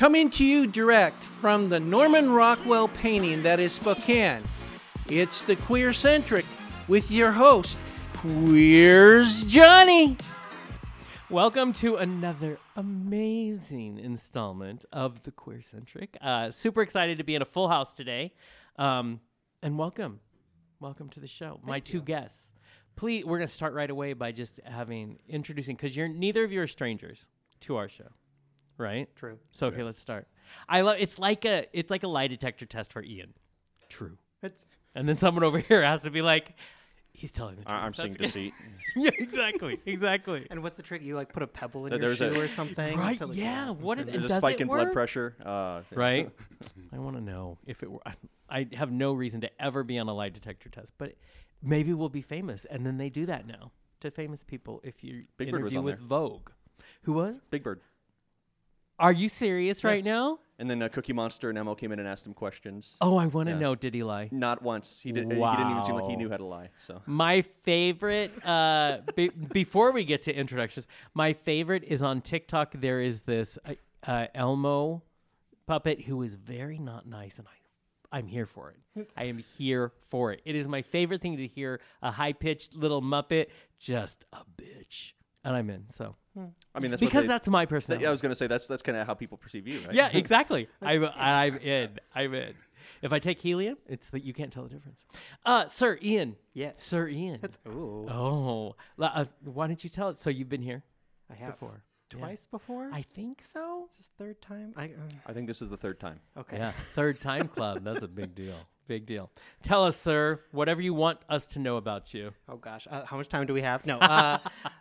Coming to you direct from the Norman Rockwell painting that is Spokane, it's the Queer Centric with your host, Queer's Johnny. Welcome to another amazing installment of the Queer Centric. Uh, super excited to be in a full house today. Um, and welcome. Welcome to the show. My two guests. Please, we're going to start right away by just having introducing, because you're neither of you are strangers to our show, right? True. So okay, let's start. I love it's like a it's like a lie detector test for Ian. True. It's And then someone over here has to be like, he's telling the truth. I- I'm seeing deceit. yeah, exactly, exactly. and what's the trick? You like put a pebble in There- your shoe a- or something? Right? to, like, Yeah. What if and it There's a does spike it in blood pressure. Uh, so- right? I want to know if it were. I have no reason to ever be on a lie detector test, but maybe we'll be famous, and then they do that now to famous people. If you Big interview with there. Vogue, who was? Big Bird. Are you serious right now? And then uh, Cookie Monster and Elmo came in and asked him questions. Oh, I want to Yeah. know. Did he lie? Not once. He did. He didn't even seem like he Wow. knew how to lie. So My favorite, uh, be, before we get to introductions, my favorite is on TikTok. There is this uh, uh, Elmo puppet who is very not nice, and I, I'm here for it. I am here for it. It is my favorite thing to hear a high pitched little Muppet, just a bitch, and I'm in. So I mean, that's because what they, that's my that- personality. yeah, I was gonna say that's that's kind of how people perceive you, right? yeah, exactly. I'm, I'm in. I'm in. If I take helium, it's that you can't tell the difference. Uh, Sir Ian. Yes. Sir Ian. Ooh. Oh, uh, why don't you tell us? So you've been here I have before? Yeah. twice before. I think so. Is this third time? I uh, I think this is the third time. okay. Yeah, third time club. That's a big deal. Big deal. Tell us, sir, whatever you want us to know about you. Oh gosh, uh, how much time do we have? No. Uh,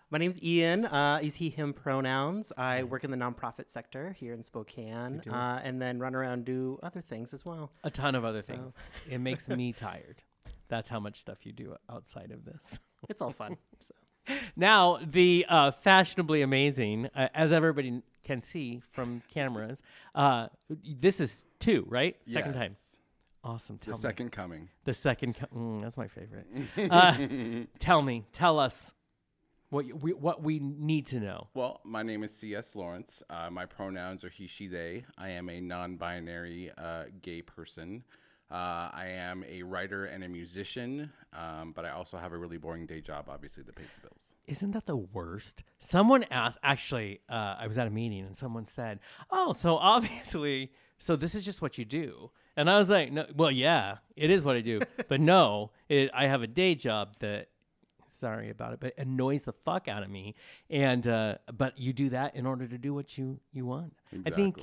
my name's Ian. Uh, use he/him pronouns. I work in the nonprofit sector here in Spokane, uh, and then run around do other things as well. A ton of other So- things. It makes me tired. That's how much stuff you do outside of this. It's all fun. So. Now, the uh, fashionably amazing, uh, as everybody can see from cameras, uh, this is two, right? Second time. Awesome. The Tell me. second coming. The second. Co- mm, that's my favorite. Uh, tell me. Tell us what you, we, what we need to know. Well, my name is C.S. Lawrence. Uh, my pronouns are he, she, they. I am a non binary uh, gay person. Uh, I am a writer and a musician, um, but I also have a really boring day job, obviously, that pays the bills. Isn't that the worst? Someone asked, actually, uh, I was at a meeting and someone said, Oh, so obviously, so this is just what you do. And I was like, no, Well, yeah, it is what I do. but no, it, I have a day job that, sorry about it, but annoys the fuck out of me. And, uh, but you do that in order to do what you, you want. I think,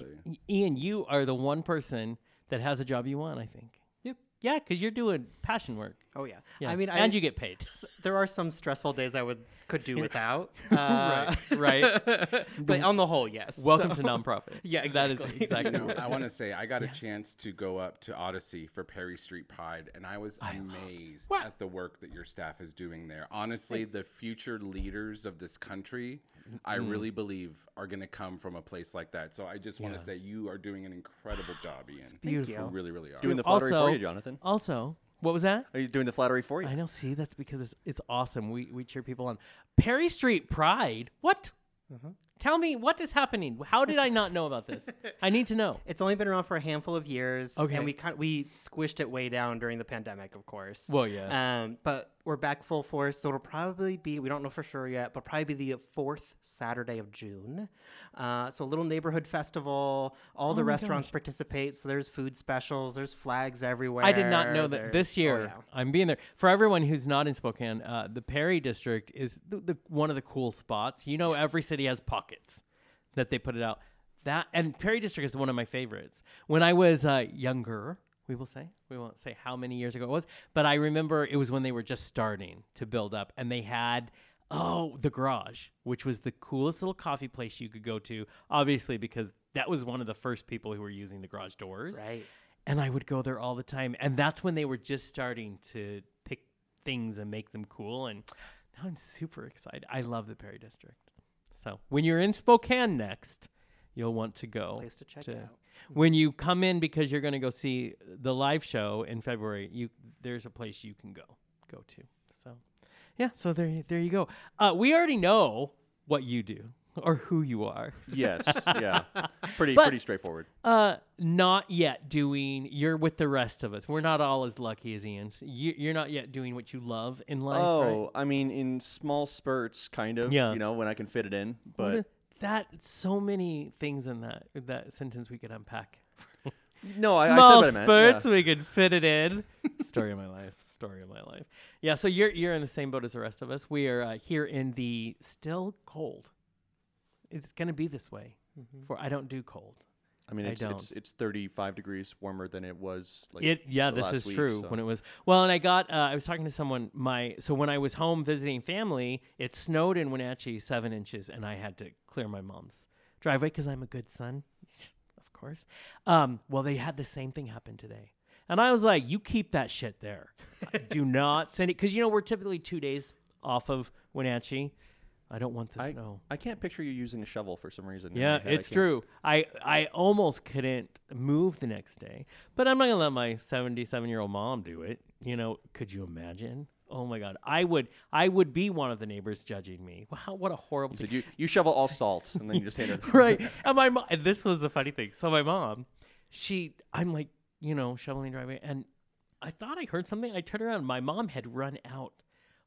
Ian, you are the one person that has a job you want, I think. Yep. Yeah, because you're doing passion work. Oh yeah. Yeah. I mean, and I, you get paid. s- there are some stressful days I would could do without. Uh, right. but on the whole, yes. Welcome So- to nonprofit. Yeah, That is exactly. exactly. You know, I want to say I got a chance to go up to Odyssey for Perry Street Pride, and I was amazed at the work that your staff is doing there. Honestly, the future leaders of this country, I really believe, are going to come from a place like that. So I just want to say you are doing an incredible job, Ian. beautiful. You really, really are. Doing the flattery also, for you, Jonathan. Also, what was that? Are you doing the flattery for you? I know. See, that's because it's it's awesome. We we cheer people on. Perry Street Pride. What? Tell me what is happening. How did I not know about this? I need to know. It's only been around for a handful of years, Okay. and we kind we squished it way down during the pandemic, of course. Well, yeah. Um, but we're back full force, so it'll probably be we don't know for sure yet, but probably be the fourth Saturday of June. Uh, so a little neighborhood festival. All the Oh my restaurants participate. So there's food specials. There's flags everywhere. I did not know that There's- this oh, year. yeah. I'm being there for everyone who's not in Spokane. Uh, the Perry district is the, the one of the cool spots. You know, every city has pockets that they put it out. That and Perry district is one of my favorites. When I was uh, younger, we will say we won't say how many years ago it was, but I remember it was when they were just starting to build up, and they had. Oh, the garage, which was the coolest little coffee place you could go to, obviously, because that was one of the first people who were using the garage doors Right. and I would go there all the time. And that's when they were just starting to pick things and make them cool. And now I'm super excited. I love the Perry District. So when you're in Spokane next, you'll want to go. Place to check to- out. When you come in because you're going to go see the live show in February, you there's a place you can go go to. So yeah, so there there you go. Uh, we already know what you do. or who you are. Yes. Yeah. Pretty But- pretty straightforward. Uh, not yet doing. You're with the rest of us. We're not all as lucky as Ian's. You, you're not yet doing what you love in life. Oh, right? I mean, in small spurts, kind of. Yeah. You know, when I can fit it in. But that so many things in that that sentence we could unpack. no, I, I Small said what I meant. spurts, yeah. we could fit it in. Story of my life. Story of my life. Yeah. So you're you're in the same boat as the rest of us. We are uh, here in the still cold. It's gonna be this way. For I don't do cold. I mean, I it's, it's don't. it's 35 degrees warmer than it was. Like it yeah this is week, true so- when it was well and i got uh, i was talking to someone my so when i was home visiting family it snowed in wenatchee seven inches and i had to clear my mom's driveway because i'm a good son of course um, well they had the same thing happen today and i was like you keep that shit there do not send it because you know we're typically two days off of wenatchee i don't want the I, snow I can't picture you using a shovel for some reason. yeah, head. I it's true. I I almost couldn't move the next day, but I'm not gonna let my 77 year old mom do it. You know, could you imagine? Oh my God, I would I would be one of the neighbors judging me. Wow, what a horrible. You, you, you shovel all salts and then you just hand it. right. And my mom, and this was the funny thing. So my mom, she, I'm like, you know, shoveling driveway, and I thought I heard something. I turned around. My mom had run out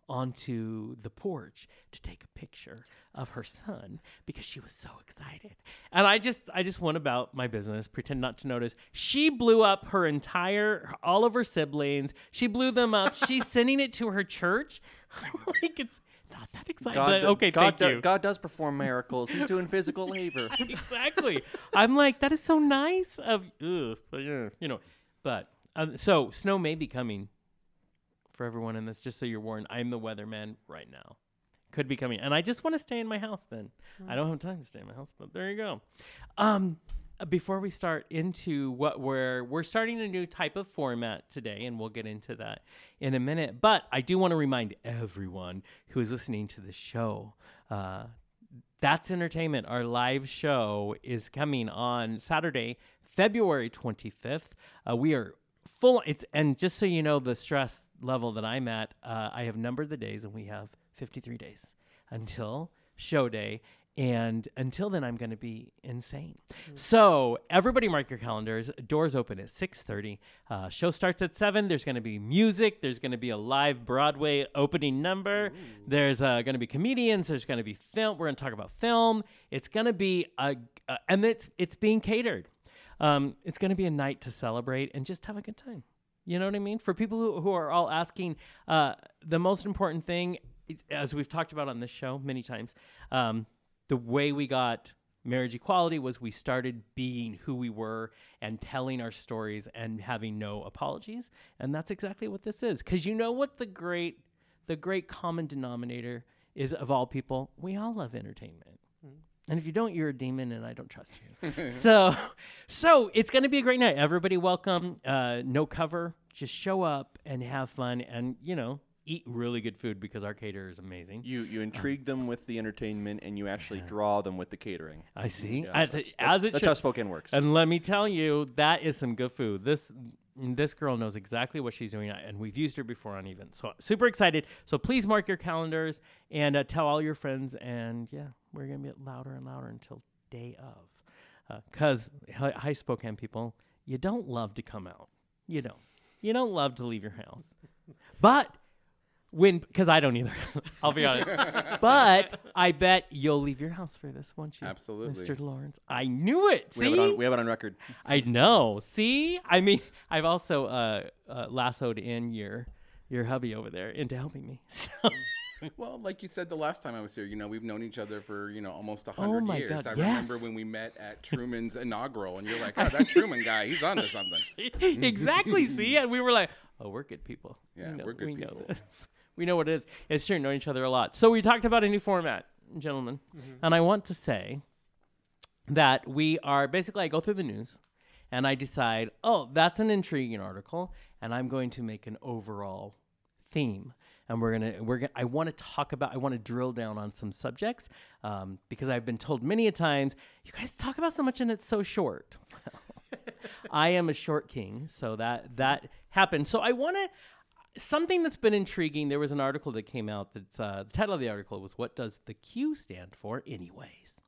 onto the porch to take a picture of her son because she was so excited. And I just I just went about my business, pretend not to notice. She blew up her entire all of her siblings. She blew them up. She's sending it to her church. I'm like it's not that exciting. God, but okay, God, thank do- you. God does perform miracles. He's doing physical labor. exactly. I'm like, that is so nice of ugh, but yeah, you know. But uh, so snow may be coming for everyone in this. Just so you're warned, I'm the weatherman right now. Could be coming, and I just want to stay in my house. Then I don't have time to stay in my house, but there you go. Um, before we start into what we're we're starting a new type of format today, and we'll get into that in a minute. But I do want to remind everyone who is listening to the show. Uh, that's Entertainment, our live show, is coming on Saturday, February 25th. Uh, we are full. It's and just so you know the stress level that I'm at, uh, I have numbered the days, and we have 53 days until show day. And until then, I'm going to be insane. So everybody, mark your calendars. Doors open at 6:30. Uh, show starts at seven. There's going to be music. There's going to be a live Broadway opening number. There's uh, going to be comedians. There's going to be film. We're going to talk about film. It's going to be a, uh, and it's it's being catered. Um, it's going to be a night to celebrate and just have a good time. You know what I mean? For people who, who are all asking, uh, the most important thing, as we've talked about on this show many times, um, the way we got marriage equality was we started being who we were and telling our stories and having no apologies. And that's exactly what this is. Because you know what the great, the great common denominator is of all people? We all love entertainment. And if you don't, you're a demon, and I don't trust you. so, so it's going to be a great night. Everybody, welcome. Uh, no cover. Just show up and have fun, and you know, eat really good food because our caterer is amazing. You you intrigue them with the entertainment and you actually draw them with the catering. I see. Yeah, as, that's, it, as it that's should. how Spokane works. And let me tell you, that is some good food. This this girl knows exactly what she's doing, and we've used her before on even. So super excited. So please mark your calendars and uh, tell all your friends. And yeah, we're gonna get louder and louder until day of, because hi, hi Spokane people, you don't love to come out. You don't. You don't love to leave your house, but. When, because I don't either. I'll be honest. but I bet you'll leave your house for this, won't you? Absolutely. Mr. Lawrence. I knew it. we have See? it on we have it on record. I know. See, I mean, I've also uh, uh, lassoed in your your hubby over there into helping me. So, Well, like you said the last time I was here, you know, we've known each other for, you know, almost a oh hundred Oh my years. God, I remember when we met at Truman's inaugural and you're like, Oh, that Truman guy, he's onto something. exactly. See, and we were like, "Oh, we're good people. Yeah, we know, we're good we know people. this. We know what it is. It's true. Know each other a lot. So we talked about a new format, gentlemen, mm-hmm. and I want to say that we are basically. I go through the news, and I decide, oh, that's an intriguing article, and I'm going to make an overall theme. And we're gonna, we're gonna. I want to talk about. I want to drill down on some subjects um, because I've been told many a times, you guys talk about so much and it's so short. I am a short king, so that that happened. So I want to something that's been intriguing. There was an article that came out. That's uh, the title of the article was "What does the Q stand for?" Anyways,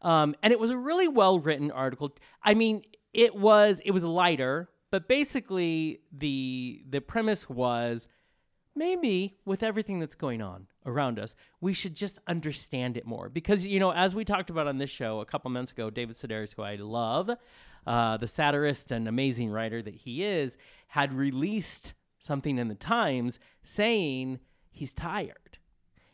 Um, and it was a really well written article. I mean, it was it was lighter, but basically the the premise was maybe with everything that's going on around us, we should just understand it more. Because, you know, as we talked about on this show a couple months ago, David Sedaris, who I love, uh, the satirist and amazing writer that he is, had released something in the Times saying he's tired.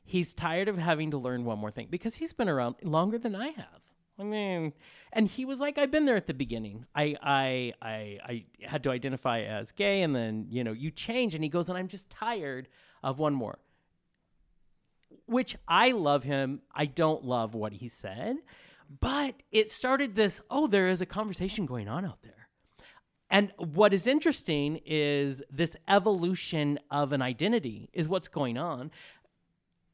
He's tired of having to learn one more thing because he's been around longer than I have. I mean, and he was like, I've been there at the beginning. I, I, I, I had to identify as gay, and then you know, you change. And he goes, and I'm just tired of one more. Which I love him. I don't love what he said, but it started this. Oh, there is a conversation going on out there. And what is interesting is this evolution of an identity is what's going on.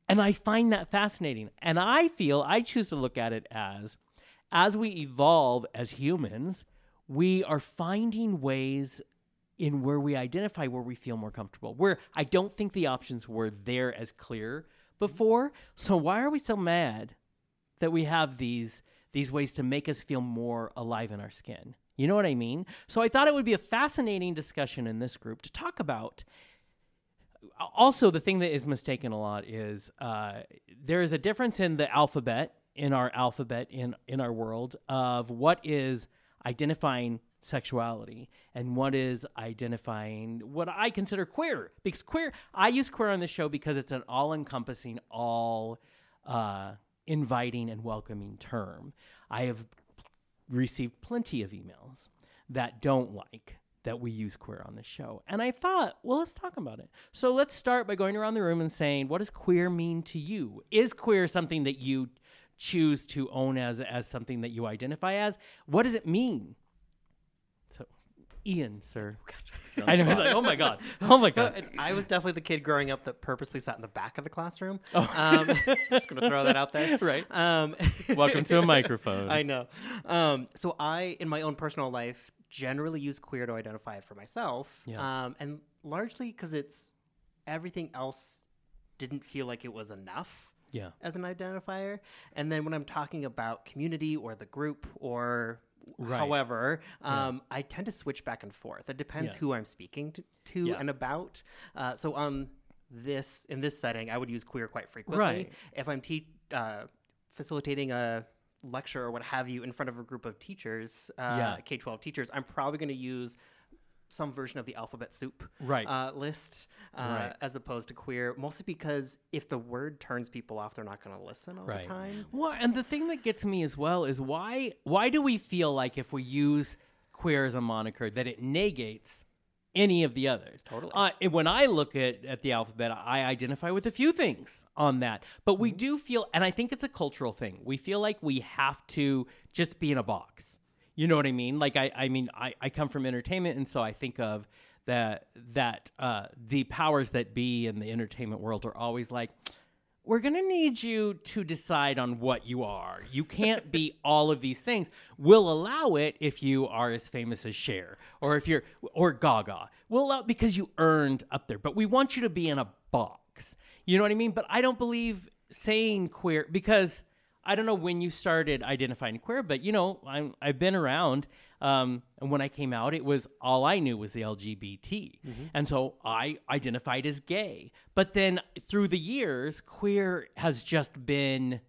And I find that fascinating. And I feel I choose to look at it as as we evolve as humans, we are finding ways in where we identify where we feel more comfortable. Where I don't think the options were there as clear before. So why are we so mad that we have these these ways to make us feel more alive in our skin? You know what I mean? So I thought it would be a fascinating discussion in this group to talk about also the thing that is mistaken a lot is uh, there is a difference in the alphabet in our alphabet in in our world of what is identifying sexuality and what is identifying what I consider queer because queer I use queer on this show because it's an all-encompassing all uh, inviting and welcoming term I have received plenty of emails that don't like that we use queer on the show. And I thought, well, let's talk about it. So let's start by going around the room and saying, what does queer mean to you? Is queer something that you choose to own as as something that you identify as? What does it mean? So, Ian, sir. I know. I was like, oh my god, oh my god. It's, I was definitely the kid growing up that purposely sat in the back of the classroom. Oh. Um, just gonna throw that out there. Right. Um, Welcome to a microphone. I know. Um, so I, in my own personal life, generally use queer to identify for myself. Yeah. Um, and largely because it's everything else didn't feel like it was enough yeah. as an identifier. And then when I'm talking about community or the group or Right. however, um, I tend to switch back and forth. It depends Yeah. who I'm speaking to, to Yeah. and about. Uh, so on this in this setting, I would use queer quite frequently. Right. If I'm te- uh, facilitating a lecture or what have you in front of a group of teachers, uh, Yeah. K 12 teachers, I'm probably going to use some version of the alphabet soup Right. uh, list uh, Right. as opposed to queer, mostly because if the word turns people off, they're not going to listen all Right. the time. Well, and the thing that gets me as well is why why do we feel like if we use queer as a moniker that it negates any of the others? Totally. Uh, when I look at, at the alphabet, I identify with a few things on that. But Mm-hmm. we do feel, and I think it's a cultural thing. We feel like we have to just be in a box. You know what I mean? Like I, I mean, I, I come from entertainment, and so I think of that that uh, the powers that be in the entertainment world are always like, we're going to need you to decide on what you are. You can't be all of these things. We'll allow it if you are as famous as Cher or if you're or Gaga. We'll allow because you earned up there. But we want you to be in a box. You know what I mean? But I don't believe saying queer because I don't know when you started identifying queer, but you know, I'm, I've been around. Um, and when I came out, it was all I knew was the LGBT. And so I identified as gay. But then through the years, queer has just been,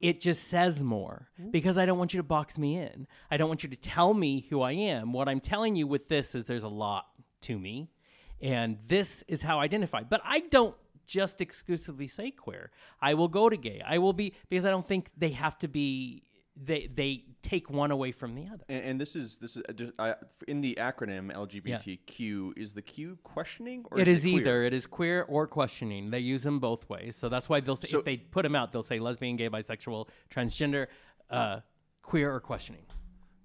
it just says more because I don't want you to box me in. I don't want you to tell me who I am. What I'm telling you with this is there's a lot to me. And this is how I identify. But I don't just exclusively say queer. I will go to gay. I will be because I don't think they have to be they they take one away from the other. And, and this is this is uh, just, in the acronym LGBTQ. Is the Q questioning or It is is it either it is queer or questioning. They use them both ways. So that's why they'll say So- if they put them out, they'll say lesbian, gay, bisexual, transgender, uh, queer or questioning.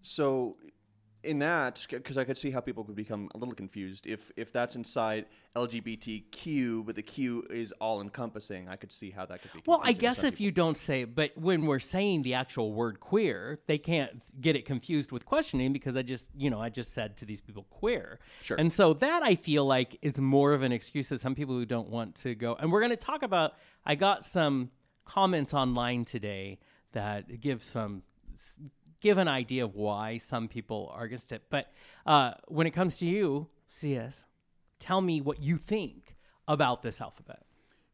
So, in that, because I could see how people could become a little confused if if that's inside LGBTQ, but the Q is all encompassing. I could see how that could be. Well, I guess if people. you don't say, but when we're saying the actual word queer, they can't get it confused with questioning because I just, you know, I just said to these people queer. Sure. And so that I feel like is more of an excuse to some people who don't want to go. And we're going to talk about, I got some comments online today that give some give an idea of why some people are against it. But uh, when it comes to you, CS, tell me what you think about this alphabet.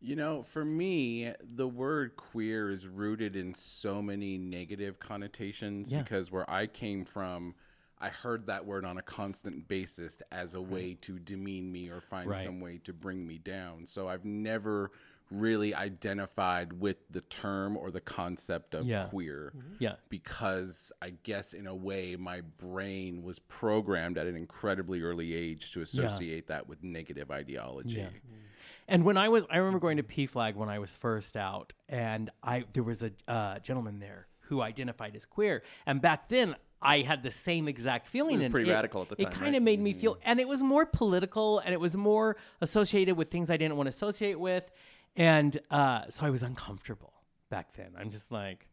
You know, for me, the word queer is rooted in so many negative connotations Yeah. because where I came from, I heard that word on a constant basis as a way to demean me or find Right. some way to bring me down. So I've never really identified with the term or the concept of Yeah. queer mm-hmm. Yeah. because I guess in a way my brain was programmed at an incredibly early age to associate that with negative ideology. Yeah. Mm-hmm. And when I was, I remember going to mm-hmm. PFLAG when I was first out, and I there was a uh, gentleman there who identified as queer, and back then I had the same exact feeling. It was and pretty radical at the time. It time, kind right? of made me feel, and it was more political, and it was more associated with things I didn't want to associate with, and uh, so I was uncomfortable back then. I'm just like,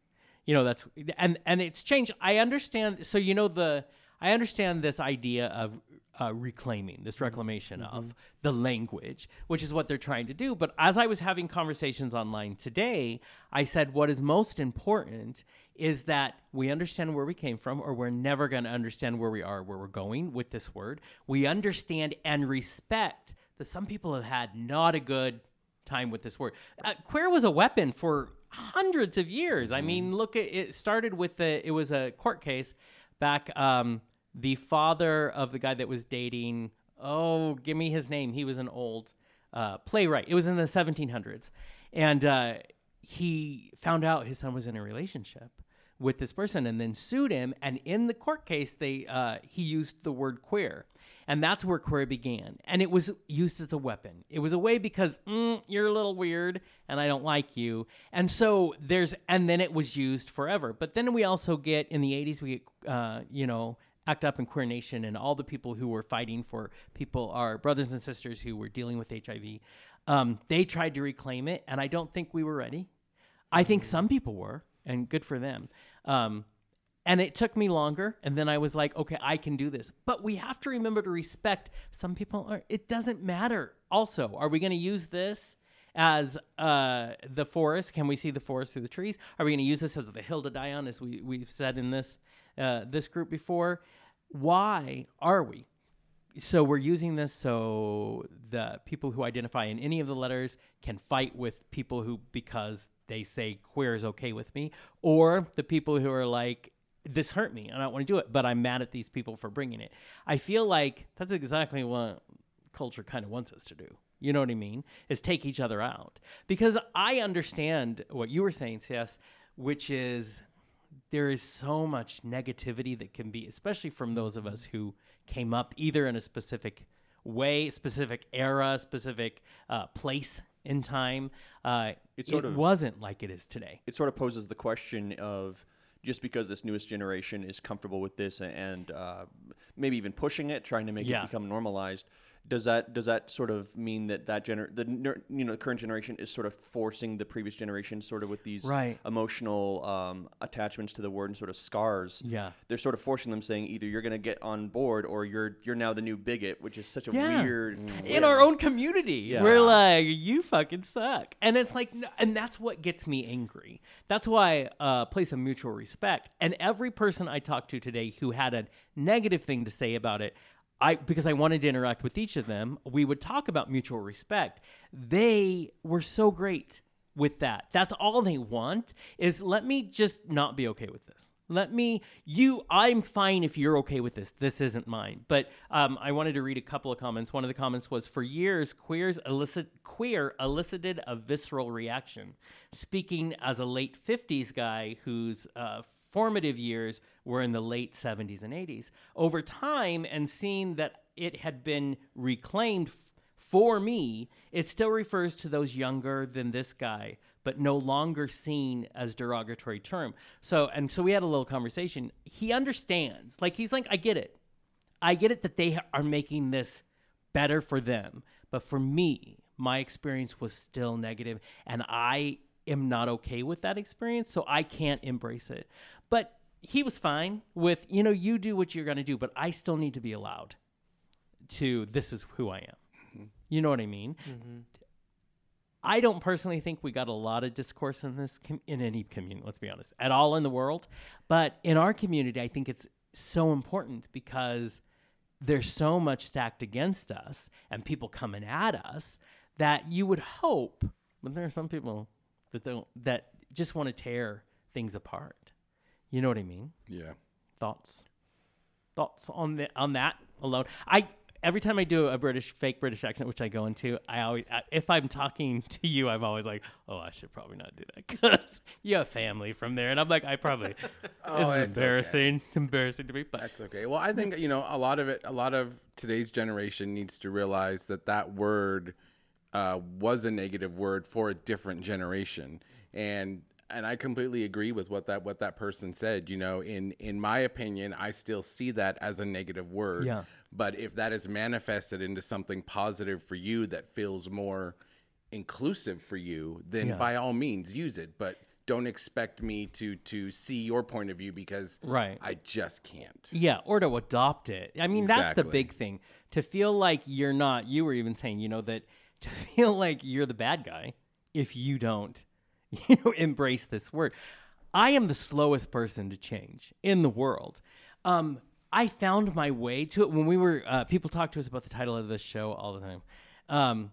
you know, that's and and it's changed. I understand. So you know the I understand this idea of uh, reclaiming this reclamation of the language, which is what they're trying to do. But as I was having conversations online today, I said what is most important is that we understand where we came from, or we're never going to understand where we are, where we're going with this word. We understand and respect that some people have had not a good time with this word. Uh, queer was a weapon for hundreds of years. I mean, look at it started with the it was a court case back um the father of the guy that was dating oh, give me his name. He was an old uh, playwright. It was in the 1700s. And uh, he found out his son was in a relationship with this person and then sued him and in the court case they uh, he used the word queer and that's where queer began. And it was used as a weapon. It was a way because mm, you're a little weird and i don't like you. And so there's and then it was used forever. But then we also get in the 80s we get uh, you know act up in queer nation and all the people who were fighting for people our brothers and sisters who were dealing with hiv um, they tried to reclaim it and i don't think we were ready. I think some people were, and good for them. Um, and it took me longer, and then I was like, okay, I can do this. But we have to remember to respect some people. Are, it doesn't matter. Also, are we going to use this as uh, the forest? Can we see the forest through the trees? Are we going to use this as the hill to die on, as we we've said in this uh, this group before? Why are we? so we're using this so the people who identify in any of the letters can fight with people who because they say queer is okay with me or the people who are like this hurt me i don't want to do it but i'm mad at these people for bringing it i feel like that's exactly what culture kind of wants us to do you know what i mean is take each other out because i understand what you were saying cs which is there is so much negativity that can be, especially from those of us who came up either in a specific way, specific era, specific uh, place in time. Uh, It sort it of- wasn't like it is today. it sort of poses the question of just because this newest generation is comfortable with this and uh, maybe even pushing it, trying to make Yeah. it become normalized. Does that does that sort of mean that that gener- the ner- you know the current generation is sort of forcing the previous generation sort of with these Right. emotional um, attachments to the word and sort of scars? Yeah. they're sort of forcing them saying either you're going to get on board or you're you're now the new bigot, which is such a Yeah. weird in our own community. Yeah. We're like, you fucking suck. And it's like, and that's what gets me angry. That's why uh, place of mutual respect. And every person I talked to today who had a negative thing to say about it, I because I wanted to interact with each of them, we would talk about mutual respect. They were so great with that. That's all they want is let me just not be okay with this. Let me, you, I'm fine if you're okay with this. This isn't mine. But um, I wanted to read a couple of comments. One of the comments was For years, queers elicit, queer elicited a visceral reaction. Speaking as a late 50s guy who's uh, formative years were in the late 70s and 80s, over time and seeing that it had been reclaimed for me, it still refers to those younger than this guy, but no longer seen as derogatory term. So, and so we had a little conversation. He understands. Like he's like, I get it. I get it that they are making this better for them, but for me, my experience was still negative, and I am not okay with that experience, so I can't embrace it. But he was fine with, you know, you do what you're going to do, but I still need to be allowed to this is who I am. Mm-hmm. You know what I mean? Mm-hmm. I don't personally think we got a lot of discourse in this com- in any community. Let's be honest, at all in the world, but in our community, I think it's so important because there's so much stacked against us and people coming at us that you would hope, but there are some people that don't that just want to tear things apart. You know what I mean? Yeah. Thoughts? Thoughts on the on that alone? I every time I do a British fake British accent, which I go into, I always I, if I'm talking to you, I'm always like, oh, I should probably not do that because you have family from there, and I'm like, I probably Oh, this is it's okay. embarrassing, embarrassing to me, but That's okay. Well, I think you know a lot of it. A lot of today's generation needs to realize that that word uh, was a negative word for a different generation, and and I completely agree with what that what that person said. You know, in in my opinion, I still see that as a negative word. Yeah. But if that is manifested into something positive for you that feels more inclusive for you, then Yeah. by all means use it. But don't expect me to to see your point of view because Right. I just can't. Yeah, or to adopt it. I mean, that's the big thing. To feel like you're not, you were even saying, you know, that to feel like you're the bad guy if you don't, you know, embrace this word. I am the slowest person to change in the world. Um, I found my way to it when we were, uh, people talk to us about the title of this show all the time. Um,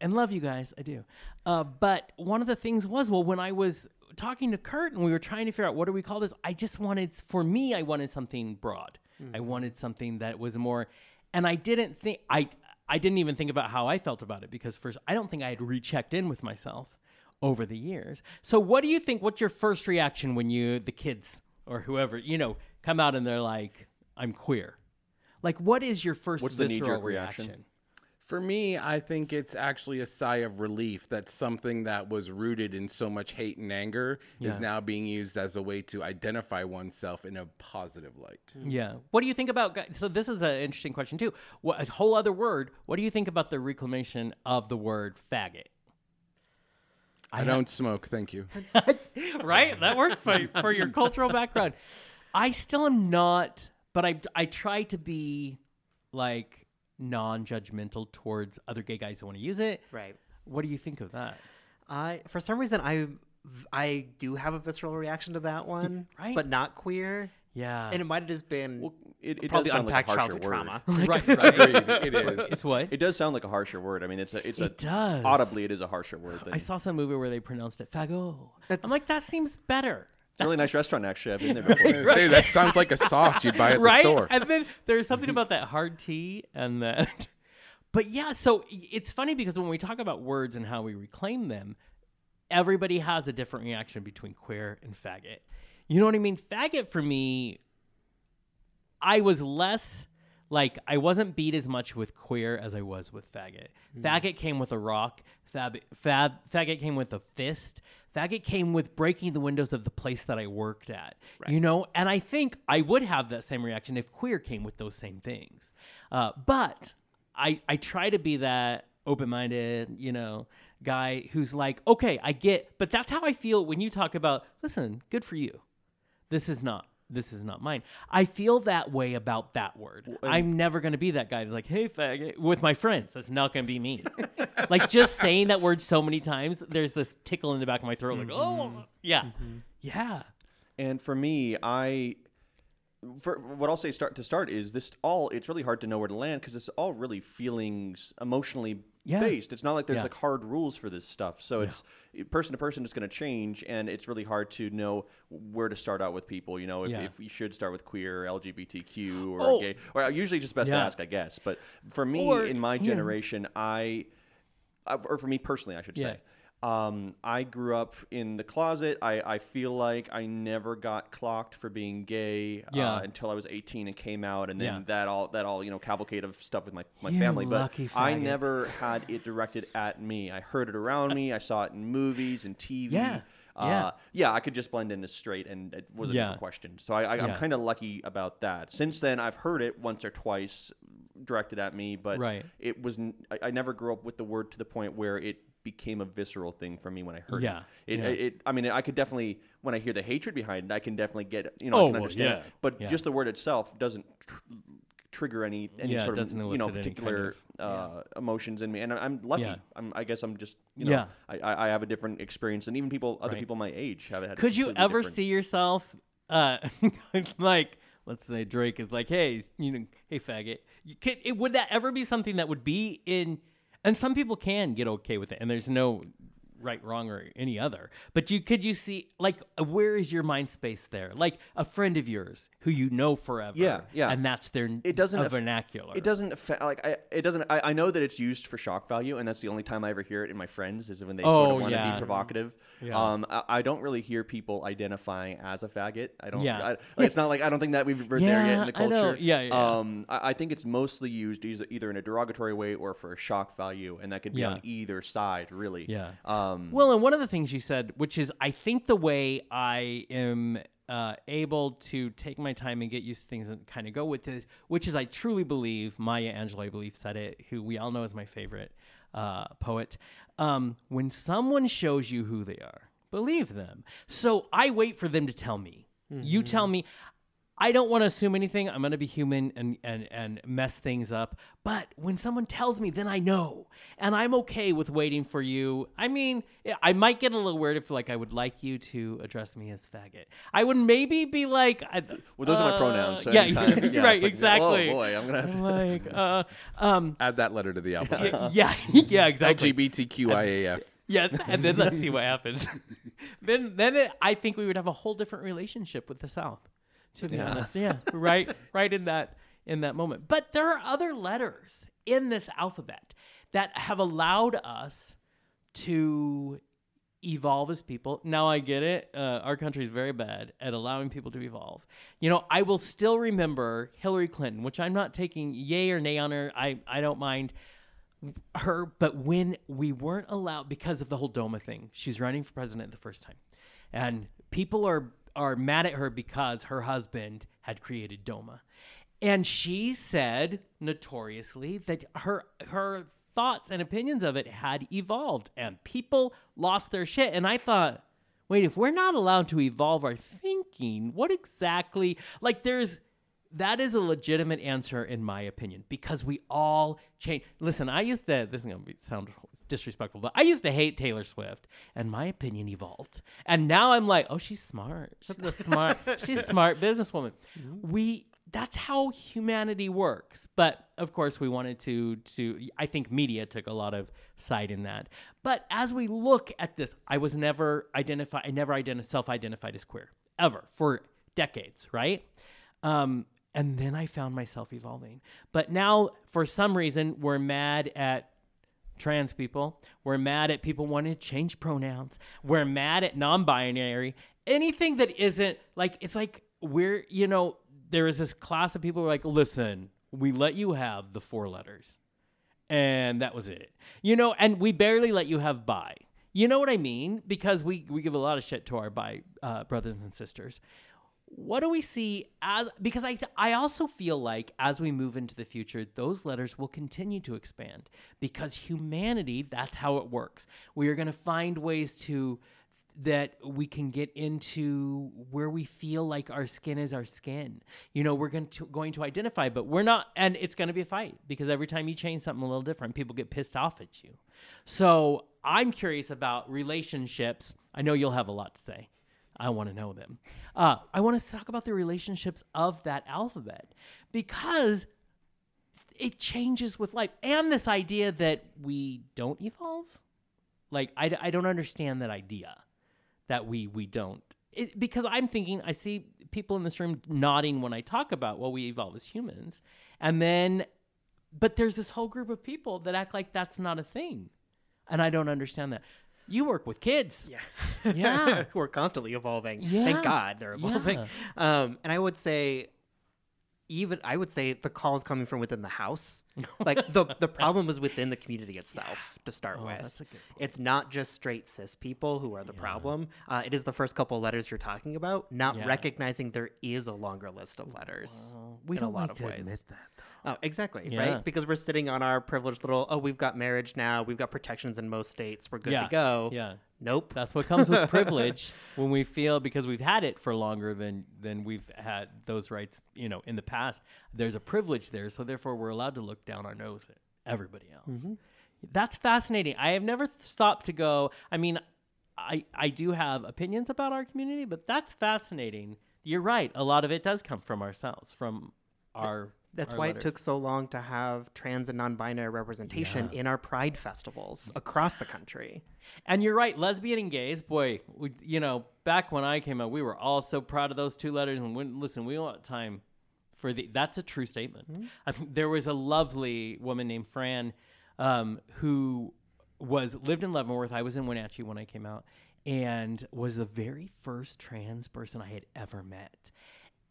and love you guys, I do. Uh, but one of the things was, well, when I was talking to Kurt and we were trying to figure out what do we call this, I just wanted, for me, I wanted something broad. I wanted something that was more, and I didn't think I, I didn't even think about how I felt about it because first, I don't think I had rechecked in with myself over the years. So, what do you think? What's your first reaction when you, the kids or whoever, you know, come out and they're like, "I'm queer"? Like, what is your first What's visceral knee-jerk reaction? reaction? For me, I think it's actually a sigh of relief that something that was rooted in so much hate and anger is now being used as a way to identify oneself in a positive light. Hmm. Yeah. What do you think about? So this is an interesting question too. What a whole other word. What do you think about the reclamation of the word faggot? I, don't smoke, thank you. right? That works for, for your cultural background. I still am not, but I I try to be like non-judgmental towards other gay guys who want to use it. Right. What do you think of that? I for some reason I I do have a visceral reaction to that one, Right. But not queer, Yeah. and it might have just been Well, it, it probably does sound like unpacked childhood word. trauma. right. Right. Agreed, it is. It's what? It does sound like a harsher word. I mean, it's a, it's a It does. audibly, it is a harsher word. Than, I saw some movie where they pronounced it fago. I'm like, that seems better. it's a really nice restaurant, actually. I've been there before. Say, that sounds like a sauce you'd buy at right? the store. And then there's something about that hard T and that. But yeah, so it's funny because when we talk about words and how we reclaim them, everybody has a different reaction between queer and faggot. You know what I mean? Faggot for me, I was less like I wasn't beat as much with queer as I was with faggot. Faggot came with a rock. Fab, fab, faggot came with a fist. Faggot came with breaking the windows of the place that I worked at. You know, and I think I would have that same reaction if queer came with those same things. Uh, but I I try to be that open minded, you know, guy who's like, okay, I get, but that's how I feel when you talk about. Listen, good for you this is not this is not mine. I feel that way about that word. I'm never going to be that guy that's like, "Hey, faggot," with my friends. That's not going to be me. like just saying that word so many times, there's this tickle in the back of my throat, like, mm-hmm. "Oh, yeah, mm-hmm. yeah, And for me, I for what I'll say start to start is this all it's really hard to know where to land because it's all really feelings emotionally Yeah. based. It's not like there's Yeah. like hard rules for this stuff. So it's person to person it's going to change and it's really hard to know where to start out with people, you know, if, Yeah. if you should start with queer, LGBTQ or Oh. gay. Or usually just best to ask, I guess. But for me Or- in my yeah. generation, I or for me personally, I should Yeah. say. Um, I grew up in the closet. I, I feel like I never got clocked for being gay Yeah. uh, until I was 18 and came out, and then Yeah. that all that all you know cavalcade of stuff with my, my You family. But lucky I never had it directed at me. I heard it around me. I saw it in movies and TV. Yeah. Uh, Yeah. yeah, I could just blend in as straight, and it wasn't Yeah. questioned. So I, I, I'm Yeah. kind of lucky about that. Since then, I've heard it once or twice directed at me, but Right. it was n- I, I never grew up with the word to the point where it became a visceral thing for me when I heard Yeah, it. It, yeah. it. I mean, I could definitely when I hear the hatred behind it, I can definitely get you know Oh, I can well, understand. yeah, it. But yeah. just the word itself doesn't tr- trigger any any Yeah, sort of you know any kind particular of- uh, emotions in me, and I- I'm lucky. Yeah. I'm, I guess I'm just you know Yeah. I, I I have a different experience than even people other Right. people my age have had. Could you ever different- see yourself, uh, like, let's say Drake is like, hey, you know, hey, faggot. You could, it, would that ever be something that would be in? And some people can get okay with it, and there's no right, wrong, or any other. But you could you see like where is your mind space there? Like a friend of yours who you know forever. Yeah, yeah. And that's their it doesn't a aff- vernacular. It doesn't affect like I it doesn't I, I know that it's used for shock value and that's the only time I ever hear it in my friends is when they sort Oh, of want to yeah. be provocative. Yeah. Um I, I don't really hear people identifying as a faggot. I don't Yeah. I, like, it's not like I don't think that we've we're there yet in the Yeah, culture. Yeah, yeah. Um I, I think it's mostly used either, either in a derogatory way or for a shock value and that could be Yeah. on either side really. Yeah. Um Well, and one of the things you said, which is I think the way I am uh, able to take my time and get used to things and kind of go with this, which is I truly believe Maya Angelou, I believe, said it, who we all know is my favorite uh, poet. Um, when someone shows you who they are, believe them. So I wait for them to tell me. You tell me. I don't want to assume anything. I'm going to be human and, and, and mess things up. But when someone tells me, then I know. And I'm okay with waiting for you. I mean, I might get a little weird if, like, I would like you to address me as faggot. I would maybe be like, I, well, those are my uh, pronouns. So yeah, anytime- yeah, right, like, exactly. Oh boy, I'm gonna have to. like, uh, um, Add that letter to the alphabet. yeah, yeah, exactly. LGBTQIAF. Yes, and then let's see what happens. then, then it, I think we would have a whole different relationship with the South. To be honest, yeah, right, right in that in that moment. But there are other letters in this alphabet that have allowed us to evolve as people. Now I get it. Uh, our country is very bad at allowing people to evolve. You know, I will still remember Hillary Clinton, which I'm not taking yay or nay on her. I I don't mind her, but when we weren't allowed because of the whole DOMA thing, she's running for president the first time, and people are are mad at her because her husband had created DOMA, and she said notoriously that her her thoughts and opinions of it had evolved, and people lost their shit. And I thought, wait, if we're not allowed to evolve our thinking, what exactly? Like, there's that is a legitimate answer in my opinion because we all change. Listen, I used to. This is gonna be, sound disrespectful, but I used to hate Taylor Swift, and my opinion evolved. And now I'm like, oh, she's smart. She's a smart. she's a smart businesswoman. We. That's how humanity works. But of course, we wanted to. To I think media took a lot of side in that. But as we look at this, I was never identified. I never identi- self-identified as queer ever for decades. Right. Um, and then I found myself evolving. But now, for some reason, we're mad at trans people. We're mad at people wanting to change pronouns. We're mad at non binary. Anything that isn't like, it's like we're, you know, there is this class of people who are like, listen, we let you have the four letters. And that was it. You know, and we barely let you have bi. You know what I mean? Because we, we give a lot of shit to our bi uh, brothers and sisters what do we see as because I th- I also feel like as we move into the future those letters will continue to expand because humanity that's how it works. We are going to find ways to that we can get into where we feel like our skin is our skin. You know, we're going to going to identify, but we're not and it's going to be a fight because every time you change something a little different, people get pissed off at you. So, I'm curious about relationships. I know you'll have a lot to say. I want to know them. Uh, I want to talk about the relationships of that alphabet because it changes with life. And this idea that we don't evolve. Like, I, I don't understand that idea that we, we don't. It, because I'm thinking, I see people in this room nodding when I talk about, well, we evolve as humans. And then, but there's this whole group of people that act like that's not a thing. And I don't understand that. You work with kids. Yeah. Yeah. Who are constantly evolving. Yeah. Thank God they're evolving. Yeah. Um, and I would say, even I would say the call is coming from within the house. Like the the problem is within the community itself to start Oh, with. that's a good point. It's not just straight cis people who are the problem. Uh, it is the first couple letters you're talking about, not Yeah. recognizing there is a longer list of letters Well, we in don't a lot like of to ways. admit that. Oh, exactly, Yeah. right? Because we're sitting on our privileged little, oh, we've got marriage now, we've got protections in most states, we're good yeah. to go. Yeah. Nope. That's what comes with privilege when we feel because we've had it for longer than than we've had those rights, you know, in the past. There's a privilege there, so therefore we're allowed to look down our nose at everybody else. Mm-hmm. That's fascinating. I have never stopped to go. I mean, I I do have opinions about our community, but that's fascinating. You're right. A lot of it does come from ourselves, from our. That's why letters. it took so long to have trans and non-binary representation in our pride festivals across the country. And you're right, lesbian and gays, boy, we, you know, back when I came out, we were all so proud of those two letters. And when, listen, we don't have time for the. That's a true statement. I mean, there was a lovely woman named Fran um, who was lived in Leavenworth. I was in Wenatchee when I came out, and was the very first trans person I had ever met.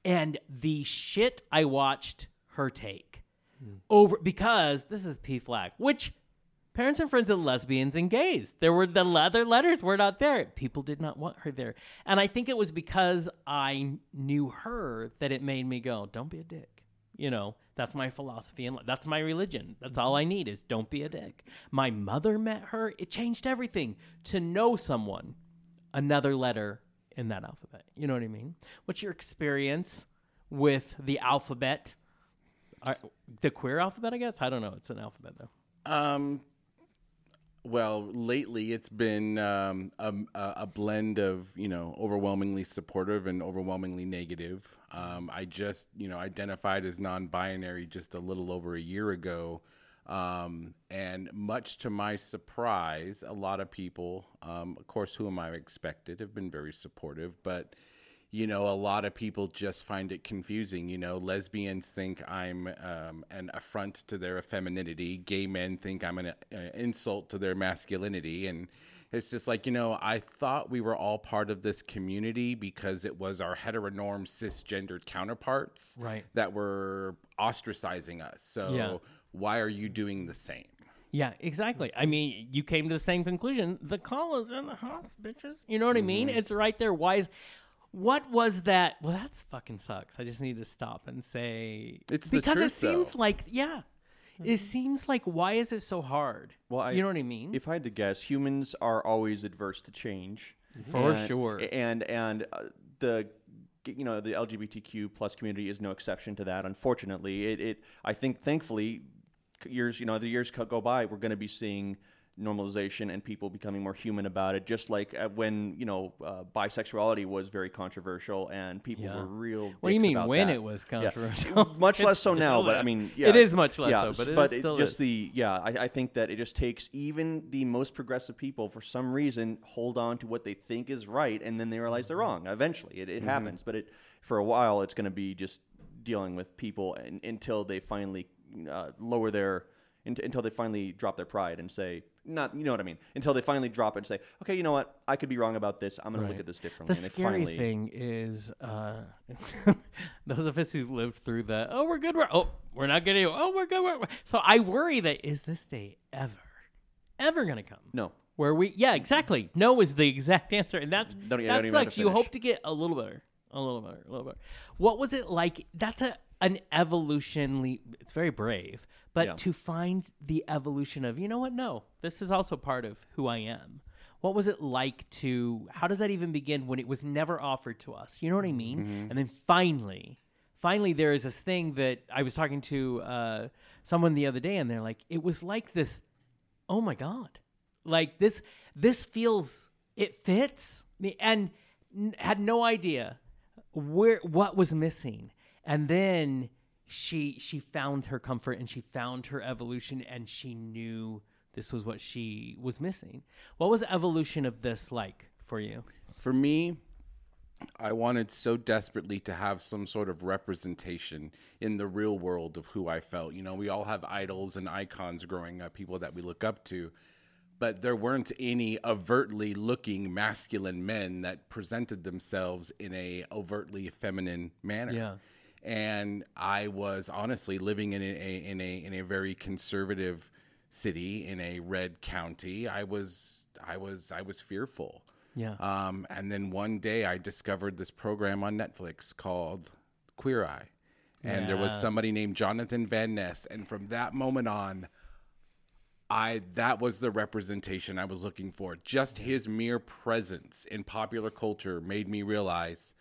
And the shit I watched her take hmm. over because this is PFLAG, which parents and friends of lesbians and gays. There were the other letters were not there. People did not want her there. And I think it was because I knew her that it made me go, don't be a dick. You know, that's my philosophy and that's my religion. That's all I mm-hmm. need is don't be a dick. My mother met her. It changed everything to know someone, another letter in that alphabet. You know what I mean? What's your experience with the alphabet? The queer alphabet, I guess. I don't know. It's an alphabet though. Um, well, lately it's been um, a, a blend of you know overwhelmingly supportive and overwhelmingly negative. Um, I just you know identified as non-binary just a little over a year ago, um, and much to my surprise, a lot of people, um, of course, whom I expected, have been very supportive, but you know, a lot of people just find it confusing. You know, lesbians think I'm um, an affront to their femininity. Gay men think I'm an uh, insult to their masculinity. And it's just like, you know, I thought we were all part of this community because it was our heteronorm cisgendered counterparts Right. that were ostracizing us. So Yeah. why are you doing the same? Yeah, exactly. I mean, you came to the same conclusion. The call is in the house, bitches. You know what I mean? Mm-hmm. It's right there. Why is what was that? Well, that's fucking sucks. I just need to stop and say It's the because it seems though. like yeah, it seems like why is it so hard? Well, I, you know what I mean? If I had to guess, humans are always adverse to change. For And- sure. And and uh, the you know the LGBTQ plus community is no exception to that. Unfortunately, it, it I think thankfully years you know the years go by, we're going to be seeing normalization and people becoming more human about it. Just like uh, when you know uh, bisexuality was very controversial and people Yeah. were real. what do you mean when that. it was Yeah. controversial? much less so now, but I mean, yeah, it is much less yeah, so, but it but still just is. the yeah, I, I think that it just takes even the most progressive people for some reason hold on to what they think is right, and then they realize they're Mm-hmm. wrong. Eventually, it, it happens, but it for a while it's going to be just dealing with people and, until they finally uh, lower their unt- until they finally drop their pride and say not you know what I mean until they finally drop it and say okay you know what I could be wrong about this I'm going to Right. look at this differently The and scary finally thing is, uh, those of us who lived through the, oh, we're good, we're, oh, we're not getting, oh, we're good, we're, we're-" so I worry that is this day ever, ever gonna come? no Where we, yeah, exactly. No is the exact answer, and that's Don't- that don't even have to sucks. You hope to get a little better, a little better, a little better. What was it like? That's a an evolutionally. It's very brave, but Yeah. to find the evolution of, you know what? No, this is also part of who I am. What was it like to? How does that even begin when it was never offered to us? You know what I mean? Mm-hmm. And then finally, finally, there is this thing that I was talking to uh, someone the other day, and they're like, it was like this. Oh my god! Like this, this feels it fits me, and n- had no idea where what was missing, and then she she found her comfort and she found her evolution, and she knew this was what she was missing. What was the evolution of this like for you? For me, I wanted so desperately to have some sort of representation in the real world of who I felt. You know, we all have idols and icons growing up, people that we look up to, but there weren't any overtly looking masculine men that presented themselves in a overtly feminine manner. Yeah. And I was honestly living in a in a in a very conservative city in a red county. I was I was I was fearful. Yeah. Um, and then one day I discovered this program on Netflix called Queer Eye. and there was somebody named Jonathan Van Ness, and from that moment on, I that was the representation I was looking for. Just his mere presence in popular culture made me realize,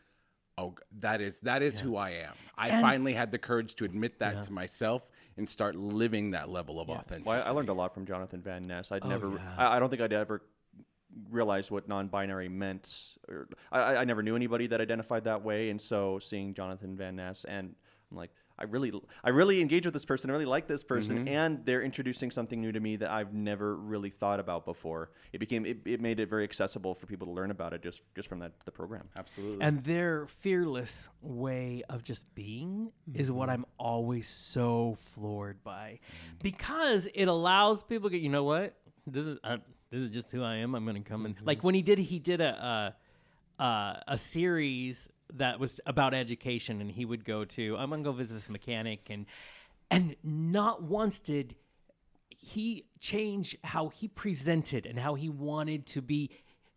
oh, that is that is who I am. I And- finally had the courage to admit that to myself and start living that level of authenticity. Well, I, I learned a lot from Jonathan Van Ness. Oh, I'd never, I, I don't think I'd ever realized what non-binary meant. Or I, I- I never knew anybody that identified that way, and so seeing Jonathan Van Ness, and I'm like, I really, I really engage with this person. I really like this person, Mm-hmm. and they're introducing something new to me that I've never really thought about before. It became, it, it made it very accessible for people to learn about it just, just from that the program. Absolutely. And their fearless way of just being is what I'm always so floored by, because it allows people to, get, you know what, this is uh, this is just who I am. I'm gonna come in. Like when he did, he did a uh, uh, a series that was about education, and he would go to, I'm gonna go visit this mechanic, and and not once did he change how he presented and how he wanted to be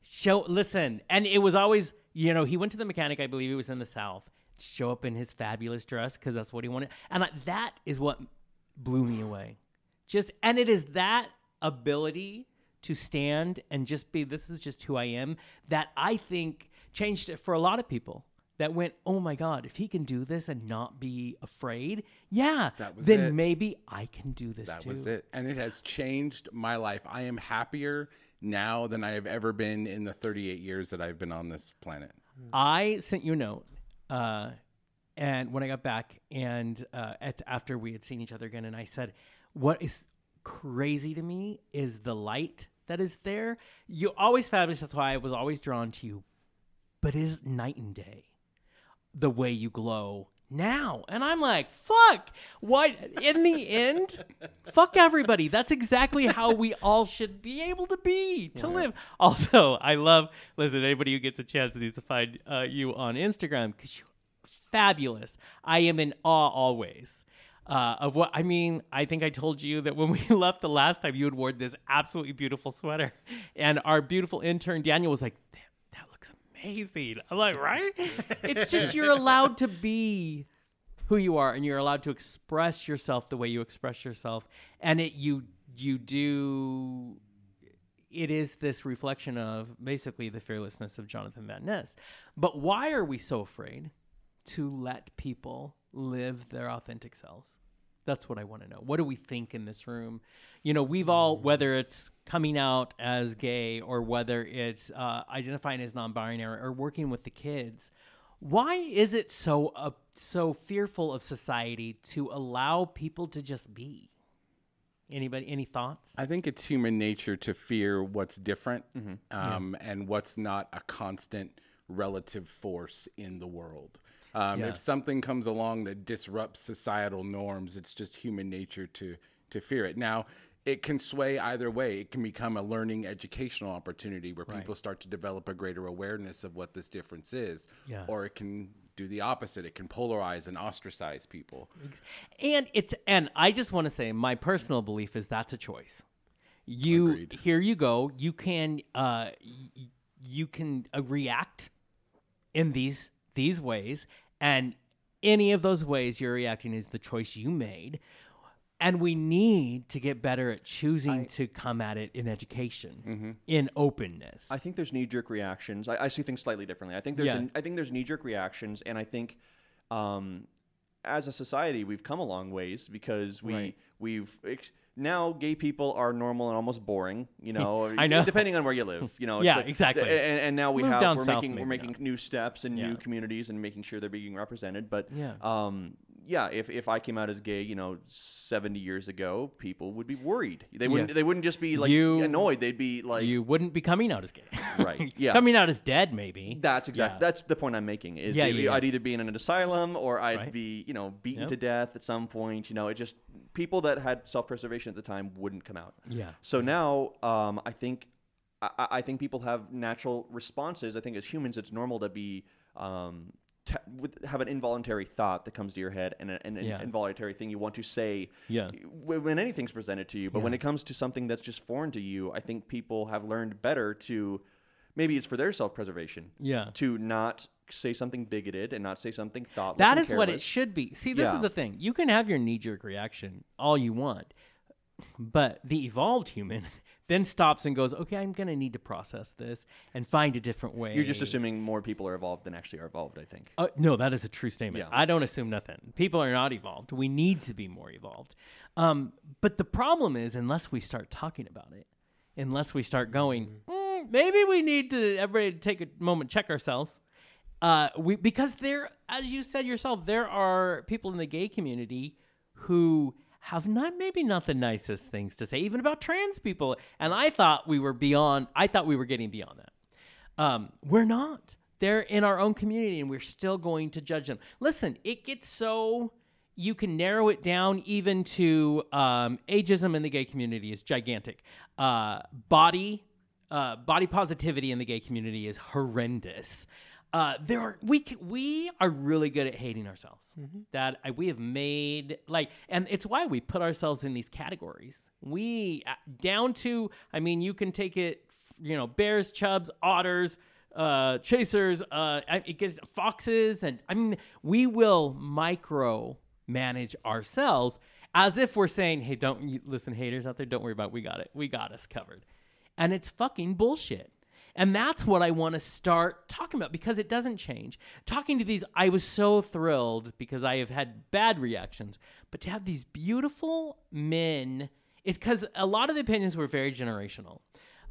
show listen and it was always you know he went to the mechanic i believe he was in the south show up in his fabulous dress because that's what he wanted and I, that is what blew me away. Just and it is that ability to stand and just be this is just who i am that i think changed it for a lot of people that went oh my god if he can do this and not be afraid yeah then it. maybe i can do this That too was it. And it has changed my life. I am happier now than I have ever been in the 38 years that I've been on this planet. I sent you a note, uh, and when I got back, and uh, at, after we had seen each other again, and I said, "What is crazy to me is the light that is there. You're always fabulous. That's why I was always drawn to you. But it is night and day, the way you glow." Now and I'm like, fuck. What in the end? fuck everybody. That's exactly how we all should be able to be to live. Also, I love. Listen, anybody who gets a chance needs to find uh, you on Instagram because you're fabulous. I am in awe always. Uh, of what I mean, I think I told you that when we left the last time, you had worn this absolutely beautiful sweater, and our beautiful intern Daniel was like, "Damn, that looks amazing." I'm like, right? it's just you're allowed to be who you are, and you're allowed to express yourself the way you express yourself, and it you you do it is this reflection of basically the fearlessness of Jonathan Van Ness. But why are we so afraid to let people live their authentic selves? That's what I want to know. What do we think in this room? You know, we've all, whether it's coming out as gay or whether it's uh, identifying as non-binary or working with the kids, why is it so uh, so fearful of society to allow people to just be? Anybody? Any thoughts? I think it's human nature to fear what's different um, and what's not a constant relative force in the world. Um, Yeah. If something comes along that disrupts societal norms, it's just human nature to to fear it. Now, it can sway either way. It can become a learning educational opportunity where people start to develop a greater awareness of what this difference is, Yeah. or it can do the opposite. It can polarize and ostracize people. And it's and I just want to say my personal belief is that's a choice. You Agreed. here you go. You can uh you can uh, react in these these ways and any of those ways you're reacting is the choice you made. And we need to get better at choosing to come at it in education, in openness. I think there's knee-jerk reactions. I, I see things slightly differently. I think there's Yeah. an, I think there's knee-jerk reactions, and I think um, as a society we've come a long ways because we Right. we've ex- now gay people are normal and almost boring. You know, I know. depending on where you live. You know, it's Yeah, like- exactly. And, and now we Move have we're south, making we're making new steps and Yeah. new communities and making sure they're being represented. But Yeah. um, yeah, if, if I came out as gay, you know, seventy years ago, people would be worried. They wouldn't. They wouldn't just be like You- annoyed. They'd be like, you wouldn't be coming out as gay. Right, yeah. coming out as dead maybe. That's exactly. That's the point I'm making. Is Yeah, it- yeah, yeah. I'd either be in an asylum or I'd Right. be, you know, beaten to death at some point. You know, it just people that had self-preservation at the time wouldn't come out. Yeah. So now, um, I think, I, I I think people have natural responses. I think as humans, it's normal to be. Um, with, have an involuntary thought that comes to your head and a- an, an Yeah. involuntary thing you want to say Yeah. when, when anything's presented to you. But when it comes to something that's just foreign to you, I think people have learned better to maybe it's for their self preservation Yeah. to not say something bigoted and not say something thoughtless. That is what it should be. See, this Yeah. is the thing. You can have your knee jerk reaction all you want, but the evolved human then stops and goes, okay, I'm going to need to process this and find a different way. You're just assuming more people are evolved than actually are evolved. I think. Uh, no, that is a true statement. Yeah. I don't assume nothing. People are not evolved. We need to be more evolved. Um, but the problem is, unless we start talking about it, unless we start going, "Mm, maybe we need to everybody take a moment, check ourselves. Uh, we because there, as you said yourself, there are people in the gay community who have not maybe not the nicest things to say, even about trans people. And I thought we were beyond. I thought we were getting beyond that. Um, we're not. They're in our own community, and we're still going to judge them. Listen, it gets so you can narrow it down even to um, ageism in the gay community is gigantic. Uh, body uh, body positivity in the gay community is horrendous. Uh, there are we we are really good at hating ourselves. That uh, we have made like, and it's why we put ourselves in these categories. We uh, down to, I mean, you can take it, you know, bears, chubs, otters, uh, chasers, uh, it gets foxes, and I mean, we will micro manage ourselves as if we're saying, "Hey, don't listen, haters out there, don't worry about, it. we got it, we got us covered," and it's fucking bullshit. And that's what I want to start talking about because it doesn't change. Talking to these, I was so thrilled because I have had bad reactions, but to have these beautiful men, it's because a lot of the opinions were very generational.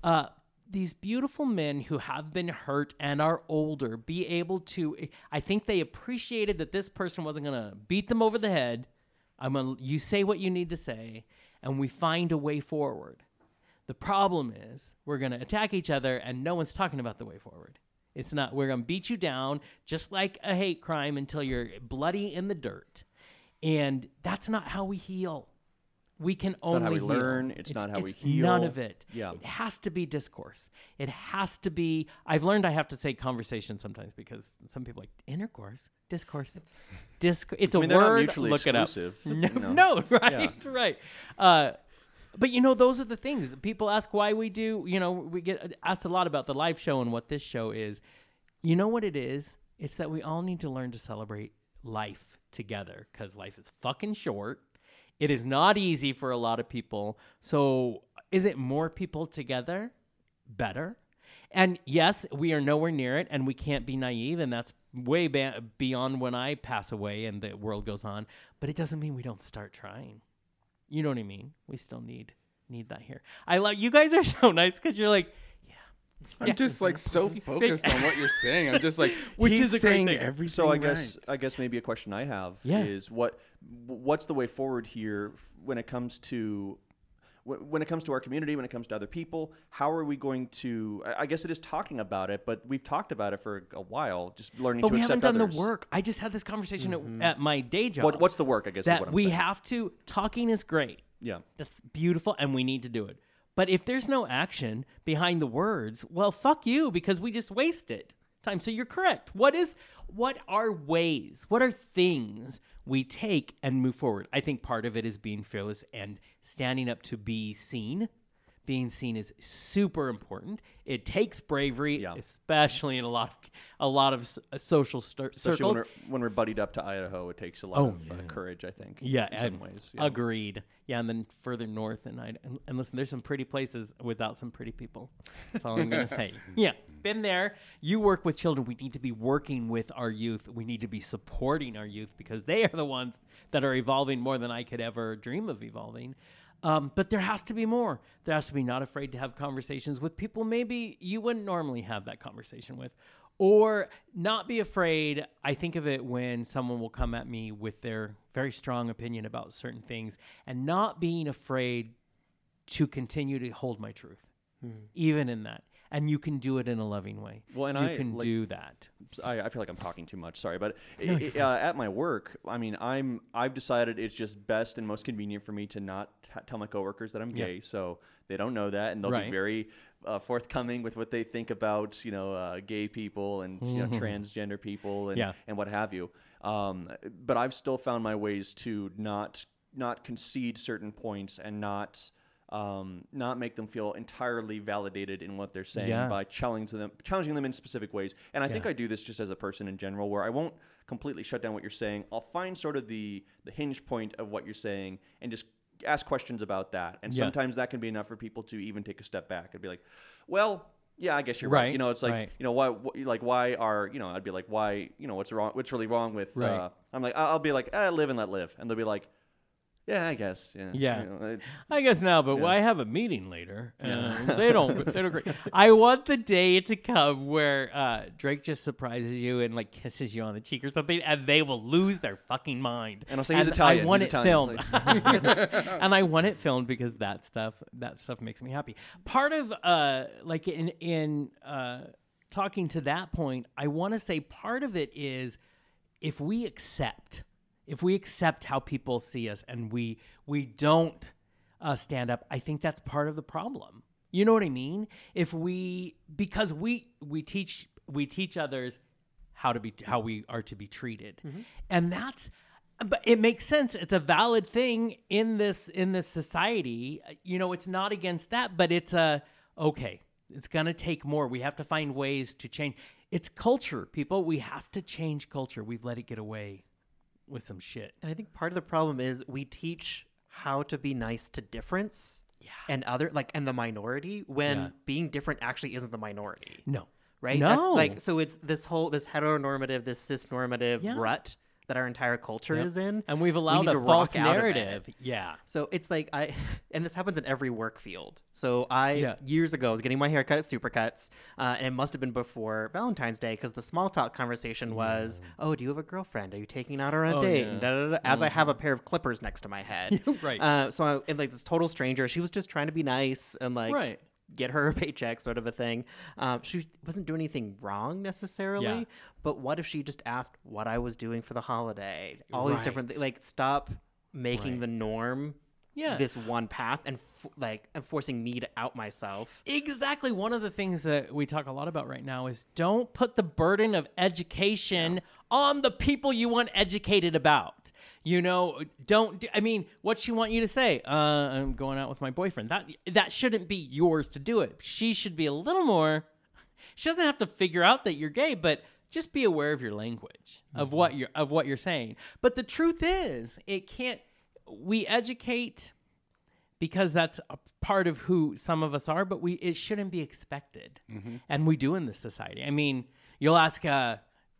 Uh, these beautiful men who have been hurt and are older be able to, I think they appreciated that this person wasn't going to beat them over the head. I'm gonna, you say what you need to say, and we find a way forward. The problem is we're going to attack each other and no one's talking about the way forward. It's not, we're going to beat you down just like a hate crime until you're bloody in the dirt. And that's not how we heal. We can not only how we heal. learn. It's not how we heal. None of it. Yeah. It has to be discourse. It has to be. I've learned I have to say conversation sometimes because some people are like intercourse, discourse, disc. It's I a mean, they're not word. mutually Look it up. exclusive, No, no, right, right. Uh, but you know, those are the things people ask why we do. You know, we get asked a lot about the live show and what this show is. You know what it is? It's that we all need to learn to celebrate life together because life is fucking short. It is not easy for a lot of people. So, is it more people together? Better. And yes, we are nowhere near it, and we can't be naive, and that's way ba- beyond when I pass away and the world goes on. But it doesn't mean we don't start trying. You know what I mean? We still need need that here. I love you guys are so nice because you're like, yeah. I'm Yeah. just like so focused on what you're saying. I'm just like, Which he's is a great thing. everything So I guess right. I guess maybe a question I have Yeah. is what what's the way forward here when it comes to wh- when it comes to our community, when it comes to other people, how are we going to? I guess it is talking about it, but we've talked about it for a while, just learning but to we accept haven't done others. the work. I just had this conversation at, mm-hmm. at my day job. What, what's the work? I guess is that what I'm we saying. have to talking is great. Yeah. That's beautiful, and we need to do it. But if there's no action behind the words, well, fuck you, because we just wasted time. So you're correct. What is what are ways? What are things we take and move forward? I think part of it is being fearless and standing up to be seen. Being seen is super important. It takes bravery, Yeah. especially in a lot of a lot of uh, social circles. when we're, when we're buddied up to Idaho, it takes a lot Oh, of uh, courage, I think. Yeah, in some ways. yeah. Agreed. Yeah, and then further north, and I and, and listen, there's some pretty places without some pretty people. That's all I'm gonna say. Yeah, been there. You work with children. We need to be working with our youth. We need to be supporting our youth because they are the ones that are evolving more than I could ever dream of evolving. Um, but there has to be more. There has to be not afraid to have conversations with people maybe you wouldn't normally have that conversation with, or not be afraid. I think of it when someone will come at me with their very strong opinion about certain things and not being afraid to continue to hold my truth, even in that. And you can do it in a loving way. Well, and you I, can like- do that. I, I feel like I'm talking too much. Sorry, but No, uh, at my work, I mean, I'm I've decided it's just best and most convenient for me to not t- tell my coworkers that I'm Yeah. gay, so they don't know that, and they'll Right. be very uh, forthcoming with what they think about you know uh, gay people and you know transgender people and Mm-hmm. Yeah. and what have you. Um, but I've still found my ways to not not concede certain points and not. Um, not make them feel entirely validated in what they're saying Yeah. by challenging them, challenging them in specific ways. And I think I do this just as a person in general, where I won't completely shut down what you're saying. I'll find sort of the the hinge point of what you're saying and just ask questions about that. And Yeah. sometimes that can be enough for people to even take a step back and be like, well. Yeah, I guess you're right. Right, You know, it's like right. you know why, wh- like why are you know? I'd be like, why you know what's wrong? What's really wrong with? Right. Uh, I'm like, I'll be like, ah, live and let live, and they'll be like, yeah, I guess, yeah, Yeah. You know, I guess now, but Yeah. I have a meeting later. And they don't. They don't agree. I want the day to come where uh, Drake just surprises you and like kisses you on the cheek or something, and they will lose their fucking mind. And I'll say he's I Italian, want he's it Italian, filmed, and I want it filmed because that stuff. That stuff makes me happy. Part of uh, like in in uh, talking to that point, I want to say part of it is if we accept if we accept how people see us and we we don't uh, stand up i think that's part of the problem. You know what i mean? If we because we we teach we teach others how to be how we are to be treated. And that's but it makes sense. It's a valid thing in this in this society. You know it's not against that but it's a okay it's going to take more. We have to find ways to change. It's culture people. We have to change culture. We've let it get away with some shit And I think part of the problem is we teach how to be nice to difference yeah. and other like and the minority when Yeah. being different actually isn't the minority. no Right? no That's like so it's this whole this heteronormative, this cisnormative Yeah. rut that our entire culture Yep. is in. and we've allowed need a rock false out of it. narrative yeah So it's like I, and this happens in every work field. So I Yeah. years ago was getting my hair cut at Supercuts, uh, and it must have been before Valentine's Day because the small talk conversation was, "Oh, do you have a girlfriend? Are you taking out her on a Oh, date?" yeah. And da, da, da, as I have a pair of clippers next to my head, Right. Uh, so I, and like this total stranger, she was just trying to be nice and like. Right. Get her a paycheck, sort of a thing. Um, she wasn't doing anything wrong necessarily, Yeah. but what if she just asked what I was doing for the holiday? All these different Right. things. Like, stop making Right. the norm yeah this one path and f- like and forcing me to out myself. Exactly. One of the things that we talk a lot about right now is don't put the burden of education on the people you want educated about. You know, don't. Do, I mean, what she want you to say? Uh, I'm going out with my boyfriend. That that shouldn't be yours to do it. She should be a little more. She doesn't have to figure out that you're gay, but just be aware of your language of what you're of what you're saying. But the truth is, it can't. We educate because that's a part of who some of us are, but we it shouldn't be expected, and we do in this society. I mean, you'll ask uh,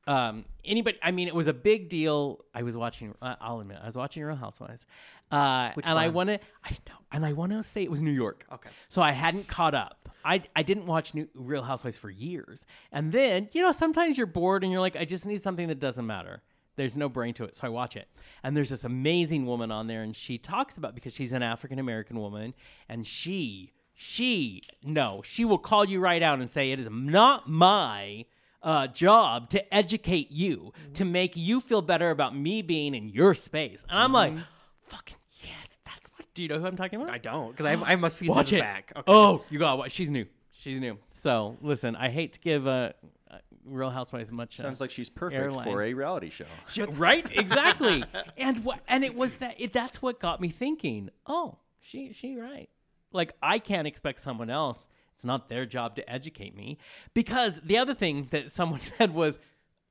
um, anybody. I mean, it was a big deal. I was watching. Uh, I'll admit, I was watching Real Housewives, uh, Which and I want to. I know, and I want to say it was New York. Okay. So I hadn't caught up. I, I didn't watch New, Real Housewives for years. And then, you know, sometimes you're bored and you're like, I just need something that doesn't matter. There's no brain to it. So I watch it. And there's this amazing woman on there, and she talks about because she's an African American woman, and she, she, no, she will call you right out and say, It is not my uh, job to educate you, to make you feel better about me being in your space. And I'm like, fucking yes, that's what. Do you know who I'm talking about? I don't because I, I must be Watch it. back. Okay. Oh, you got what? She's new. She's new. So listen, I hate to give uh, Real Housewives much. Uh, sounds like she's perfect airline. for a reality show. Sh- right? Exactly. and what? And it was that. It, that's what got me thinking. Oh, she she right. Like I can't expect someone else. It's not their job to educate me. Because the other thing that someone said was,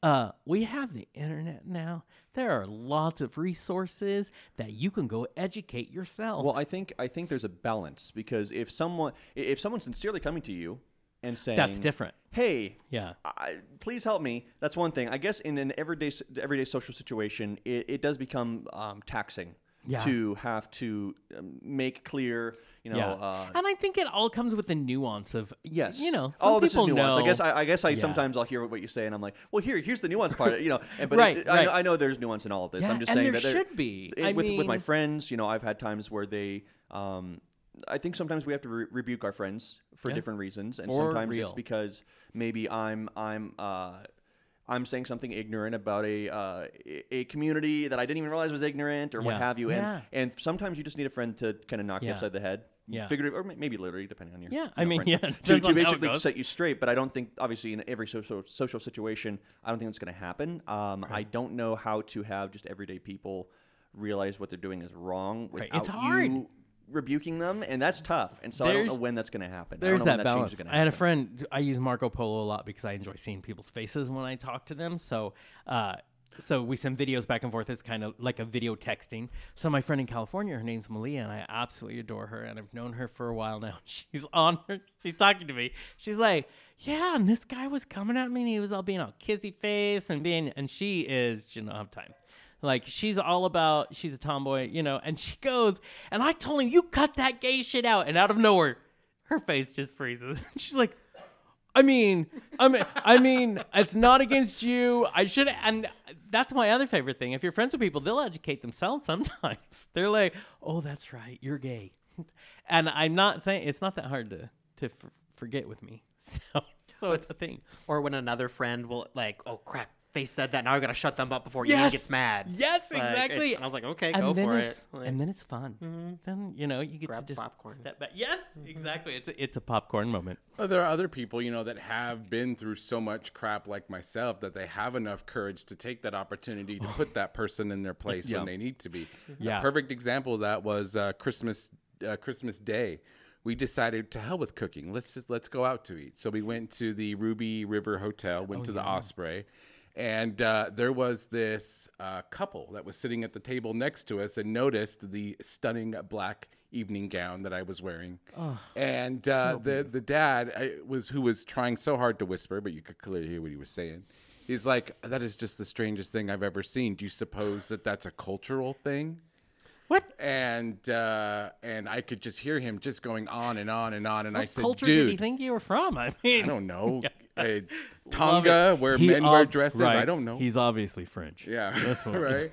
uh, we have the internet now. There are lots of resources that you can go educate yourself. Well, I think I think there's a balance because if someone if someone's sincerely coming to you and saying That's different. Hey, Yeah. I, please help me. That's one thing. I guess in an everyday everyday social situation, it, it does become um, taxing Yeah. to have to um, make clear. You know, yeah. uh, and I think it all comes with the nuance of Yes. You know, all this is nuance. know. I guess I, I guess I Yeah. sometimes I'll hear what you say and I'm like, well, here, here's the nuance part. You know, and, but Right, it- I, right. know, I know there's nuance in all of this. I'm just and saying there that there should be. it- I with with my friends, you know, I've had times where they. Um, I think sometimes we have to re- rebuke our friends for Yeah. different reasons, and For sometimes real. it's because maybe I'm I'm uh, I'm saying something ignorant about a uh, a- community that I didn't even realize was ignorant or what have you, Yeah. and and sometimes you just need a friend to kind of knock you upside the head, Yeah. figurative or maybe literally, depending on your Yeah, you I know, mean, friends. yeah, to, to on how it basically set you straight. But I don't think, obviously, in every social social situation, I don't think that's going to happen. Um, I don't know how to have just everyday people realize what they're doing is wrong Right. without It's hard. you rebuking them, and that's tough. And so I don't know when that's going to happen. There's I don't know that when that change balance. is I had a happen. friend. I use Marco Polo a lot because I enjoy seeing people's faces when I talk to them. So, uh, so we send videos back and forth. It's kind of like a video texting. So my friend in California, her name's Malia, and I absolutely adore her, and I've known her for a while now. She's on her. She's talking to me. She's like, "Yeah," and this guy was coming at me, and he was all being all kissy face and being, and she is. She don't have time. Like she's all about she's a tomboy, you know, and she goes, and I told him, You cut that gay shit out, and out of nowhere, her face just freezes. she's like, I mean, I mean, I mean, it's not against you. I should, and that's my other favorite thing. If you're friends with people, they'll educate themselves sometimes. They're like, "Oh, that's right, you're gay," and I'm not saying it's not that hard to to f- forget with me. So, so it's a thing. Or when another friend will like, oh crap, they said that. Now I gotta shut them up before Ian gets mad. Yes, Like, it's- exactly. and I was like, okay, and go then for it's, it. Like, and then it's fun. Then you know you get Grab to just popcorn. step back. Yes, exactly. It's a, it's a popcorn moment. Well, there are other people, you know, that have been through so much crap like myself that they have enough courage to take that opportunity to put that person in their place Yeah. when they need to be. Yeah. A perfect example of that was uh, Christmas uh, Christmas Day. We decided to hell with cooking. Let's just let's go out to eat. So we went to the Ruby River Hotel, went to the Osprey, and uh, there was this uh, couple that was sitting at the table next to us and noticed the stunning black evening gown that I was wearing. Oh, and uh, the the dad I, was who was trying so hard to whisper, but you could clearly hear what he was saying. He's like, "That is just the strangest thing I've ever seen. Do you suppose that that's a cultural thing?" What And uh, and I could just hear him just going on and on and on. And I what said, culture "Dude, did he think you were from? I mean, I don't know, Love Tonga, where He men wear ob- dresses. I don't know. He's obviously French. Yeah, That's what it is. right.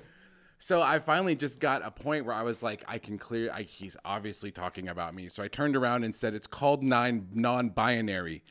So I finally just got a point where I was like, I can clear. I, he's obviously talking about me. So I turned around and said, "It's called nine non-binary.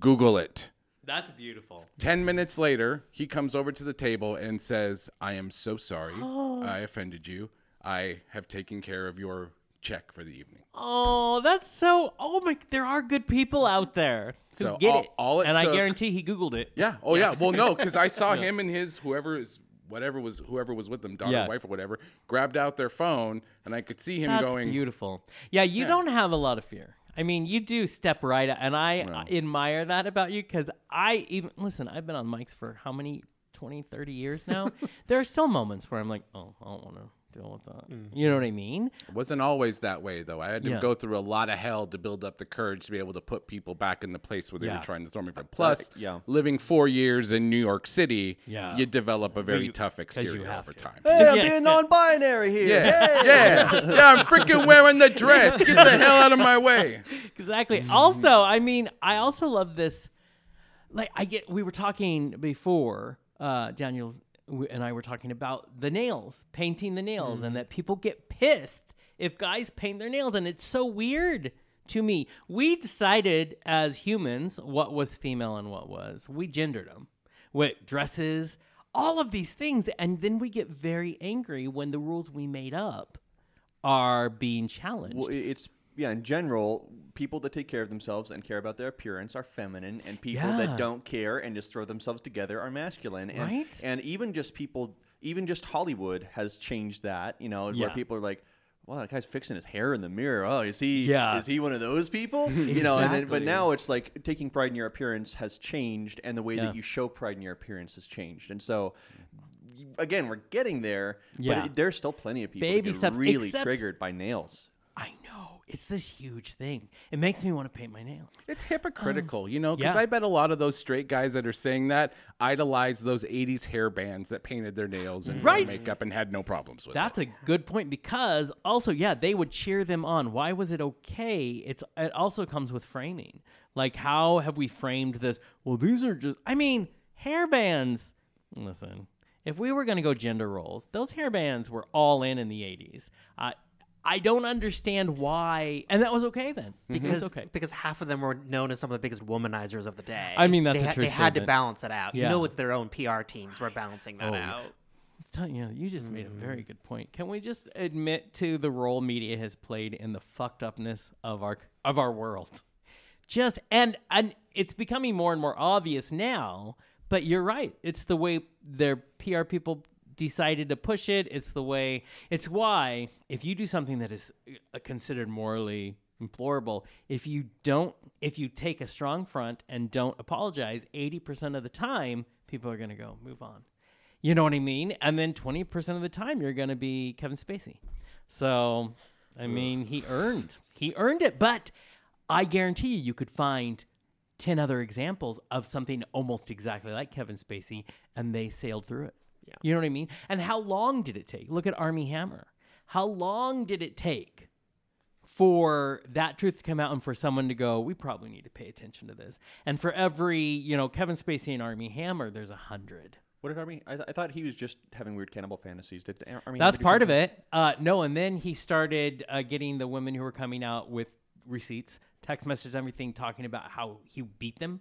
Google it." That's beautiful. 10 minutes later, he comes over to the table and says, I am so sorry. I offended you. I have taken care of your check for the evening. Oh, that's so. Oh my, there are good people out there who So get all- it. all it and I guarantee he Googled it. Yeah. Oh, yeah. Well, no, because I saw him and his whoever is whatever was whoever was with them, daughter, Yeah. wife, or whatever, grabbed out their phone, and I could see him That's going. beautiful. Yeah, you Yeah. don't have a lot of fear. I mean, you do step right, and I Well. admire that about you because I even listen. I've been on mics for how many 20, 30 years now. there are still moments where I'm like, oh, I don't want to deal with that. You know what I mean? It wasn't always that way, though. I had to Yeah. go through a lot of hell to build up the courage to be able to put people back in the place where they Yeah. were trying to throw me from. Plus, yeah. living four years in New York City, Yeah. you develop a very you- tough 'cause you exterior over to. time. Hey, I'm being non-binary here. Yeah, Hey! yeah, yeah. I'm freaking wearing the dress. Get the hell out of my way. exactly. Also, I mean, I also love this. Like, I get. We were talking before, uh, Daniel w- and I were talking about the nails, painting the nails, and mm-hmm. that people get pissed if guys paint their nails, and it's so weird to me. We decided as humans what was female and what was. We gendered them with dresses, all of these things, and then we get very angry when the rules we made up are being challenged. Well, it's yeah. In general, people that take care of themselves and care about their appearance are feminine, and people Yeah. that don't care and just throw themselves together are masculine. And, Right? And even just people, even just Hollywood has changed that. You know, where people are like. Wow, that guy's fixing his hair in the mirror. Oh, is he? Yeah. Is he one of those people? You know, and then, but now it's like taking pride in your appearance has changed, and the way Yeah. that you show pride in your appearance has changed. And so, again, we're getting there. Yeah. But it, there's still plenty of people Baby that get steps, really triggered by nails. I know. It's this huge thing. It makes me want to paint my nails. It's hypocritical, you know, because yeah. I bet a lot of those straight guys that are saying that idolize those 80s hair bands that painted their nails and Right. makeup and had no problems with it. That's it. a good point because also, yeah, they would cheer them on. Why was it okay? It's it also comes with framing. Like how have we framed this? Well, these are just I mean, hair bands. Listen, if we were going to go gender roles, those hair bands were all in in the 80s. Uh, I don't understand why, and that was okay then. Mm-hmm. because it's okay. because half of them were known as some of the biggest womanizers of the day. I mean, that's they, a true They had to balance it out. Yeah. You know, it's their own PR teams were balancing that Oh, out. Tell you, you just made a very mm-hmm. good point. Can we just admit to the role media has played in the fucked upness of our of our world? Just and and it's becoming more and more obvious now. But you're right. It's the way their PR people decided to push it. It's the way. It's why if you do something that is uh, considered morally implorable, if you don't, if you take a strong front and don't apologize, eighty percent of the time, people are going to go move on. You know what I mean? And then twenty percent of the time, you're going to be Kevin Spacey. So, I mean, he earned he earned it, but I guarantee you, you could find 10 other examples of something almost exactly like Kevin Spacey, and they sailed through it. Yeah. You know what I mean? And how long did it take? Look at Armie Hammer. How long did it take for that truth to come out and for someone to go, we probably need to pay attention to this? And for every, you know, Kevin Spacey and Armie Hammer, there's a hundred. What did Armie? I, th- I thought he was just having weird cannibal fantasies. Did Ar- Armie? That's part of it. Uh, no, and then he started uh, getting the women who were coming out with receipts, text messages, everything, talking about how he beat them,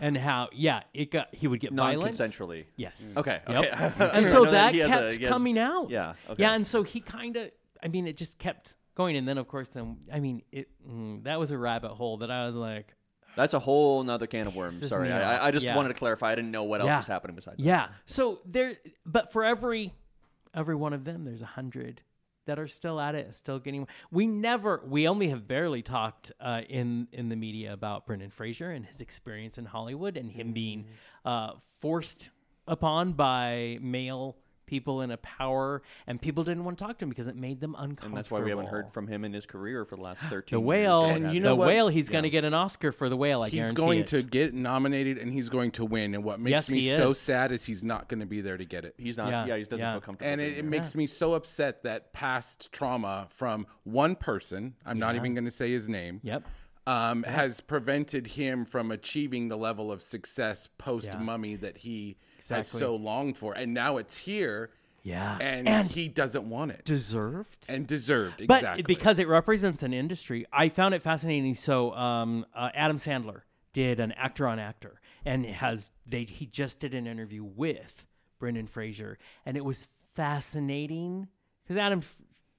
and how yeah, it got he would get violent. Non-consensually. Yes. Okay. Yep. Okay. and so that kept coming out. Yeah. Okay. Yeah, and so he kind of, I mean, it just kept going, and then of course, then I mean, it mm, that was a rabbit hole that I was like, That's a whole nother can of worms. Sorry. I- I just Yeah. wanted to clarify. I didn't know what else Yeah. was happening besides. that. yeah. So there, but for every every one of them, there's a hundred that are still at it, still getting. We never, we only have barely talked uh, in in the media about Brendan Fraser and his experience in Hollywood and him being uh, forced upon by male people in a power, and people didn't want to talk to him because it made them uncomfortable. And that's why we haven't heard from him in his career for the last 13 the whale. or what And have you the know what? whale. He's going to get an Oscar for the whale. I he's guarantee going it. to get nominated and he's going to win. And what makes Yes, me so sad is he's not going to be there to get it. He's not. Yeah, Yeah, he doesn't yeah. feel comfortable. And it, it there. makes me so upset that past trauma from one person, I'm not even going to say his name, Yep. um, has prevented him from achieving the level of success post Yeah. mummy that he has so longed for. And now it's here. Yeah. And, And he doesn't want it. Deserved. and deserved, But exactly. because it represents an industry, I found it fascinating. So um, uh, Adam Sandler did an actor on actor, and has they he just did an interview with Brendan Fraser, and it was fascinating because Adam F-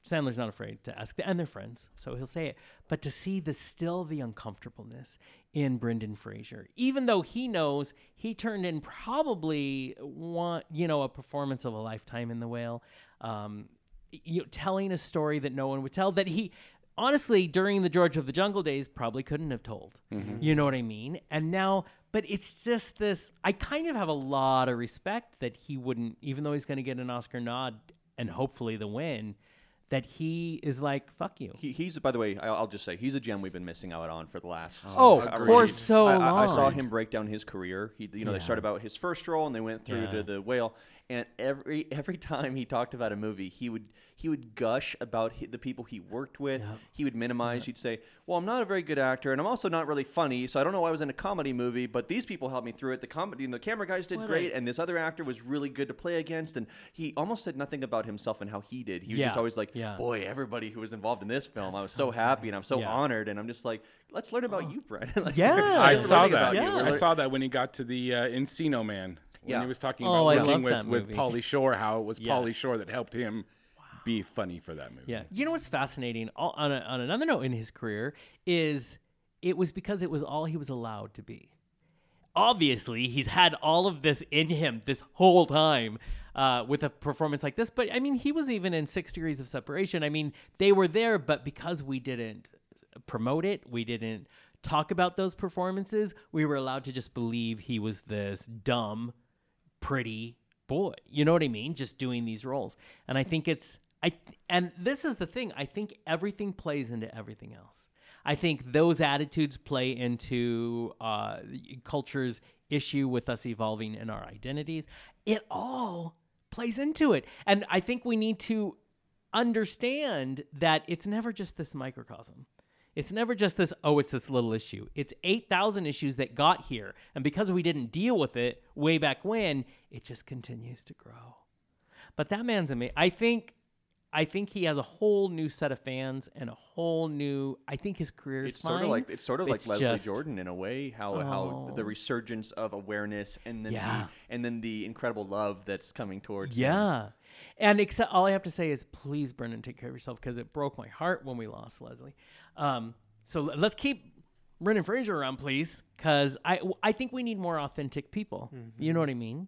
Sandler's not afraid to ask, and they're friends, so he'll say it. But to see the still the uncomfortableness in Brendan Fraser, even though he knows he turned in probably one, you know, a performance of a lifetime in The Whale. Um, you know, telling a story that no one would tell that he honestly during the George of the Jungle days probably couldn't have told. You know what I mean? And now but it's just this I kind of have a lot of respect that he wouldn't even though he's going to get an Oscar nod and hopefully the win that he is like fuck you. He, he's by the way, I- I'll just say he's a gem we've been missing out on for the last. Oh, however for many- so I, I- I saw him break down his career. He, you know, Yeah. they started about his first role and they went through Yeah. to the whale. And every every time he talked about a movie, he would he would gush about hi the people he worked with. He would minimize. He'd say, "Well, I'm not a very good actor, and I'm also not really funny, so I don't know why I was in a comedy movie. But these people helped me through it. The comedy and the camera guys did What a- great, and this other actor was really good to play against. And he almost said nothing about himself and how he did. He was just always like, Yeah. "Boy, everybody who was involved in this film, I was so happy and I'm so Yeah. honored." And I'm just like, "Let's learn about you, Brett." like, Yeah. I saw that. Yeah. I saw that when he got to the uh, Encino Man. When Yeah. he was talking Oh, about I working with, that with movie. Pauly Shore, how it was Pauly Yes. Shore that helped him be funny for that movie. Yeah. You know what's fascinating all, on, a, on another note in his career is it was because it was all he was allowed to be. Obviously, he's had all of this in him this whole time uh, with a performance like this. But I mean, he was even in Six Degrees of Separation. I mean, they were there, but because we didn't promote it, we didn't talk about those performances, we were allowed to just believe he was this dumb, pretty boy. You know what I mean? Just doing these roles. And I think it's I and this is the thing. I think everything plays into everything else. I think those attitudes play into uh, culture's issue with us evolving in our identities. It all plays into it, and I think we need to understand that it's never just this microcosm. It's never just this, oh, it's this little issue. It's 8,000 issues that got here. And because we didn't deal with it way back when, it just continues to grow. But that man's amazing. I think. I think he has a whole new set of fans and a whole new. I think his career is It's fine. sort of like it's sort of like Leslie just- Jordan in a way. How how the Oh. resurgence of awareness and then Yeah. the, and then the incredible love that's coming towards. him. And except all I have to say is please, Brendan, take care of yourself because it broke my heart when we lost Leslie. Um, so l- let's keep Brendan Fraser around, please, because I I think we need more authentic people. You know what I mean?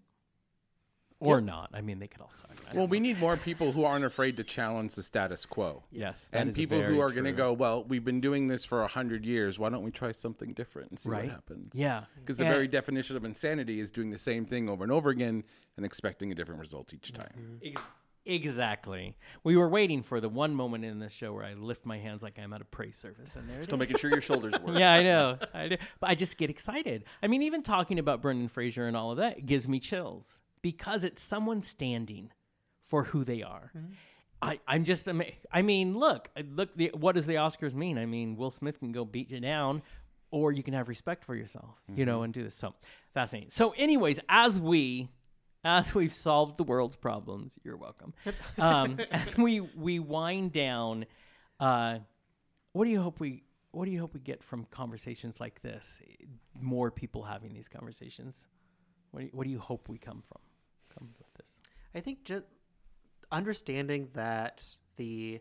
Or not. I mean, they could all suck. I Well, we need more people who aren't afraid to challenge the status quo. Yes, that and is people very who are going to go, well, we've been doing this for a hundred years. Why don't we try something different and see Right. what happens? Yeah. Because the very definition of insanity is doing the same thing over and over again and expecting a different result each time. Mm-hmm. Ex- Exactly. We were waiting for the one moment in the show where I lift my hands like I'm at a praise service, and there it Still making sure your shoulders work. yeah, I know. I do. But I just get excited. I mean, even talking about Brendan Fraser and all of that gives me chills because it's someone standing for who they are. I, I'm just amazed. I mean, look, look. The, what does the Oscars mean? I mean, Will Smith can go beat you down, or you can have respect for yourself, you know, and do this. So fascinating. So, anyways, as we as we've solved the world's problems, you're welcome. Um, and we we wind down. Uh, what do you hope we What do you hope we get from conversations like this? More people having these conversations. What do you, what do you hope we come from? With this. I think just understanding that the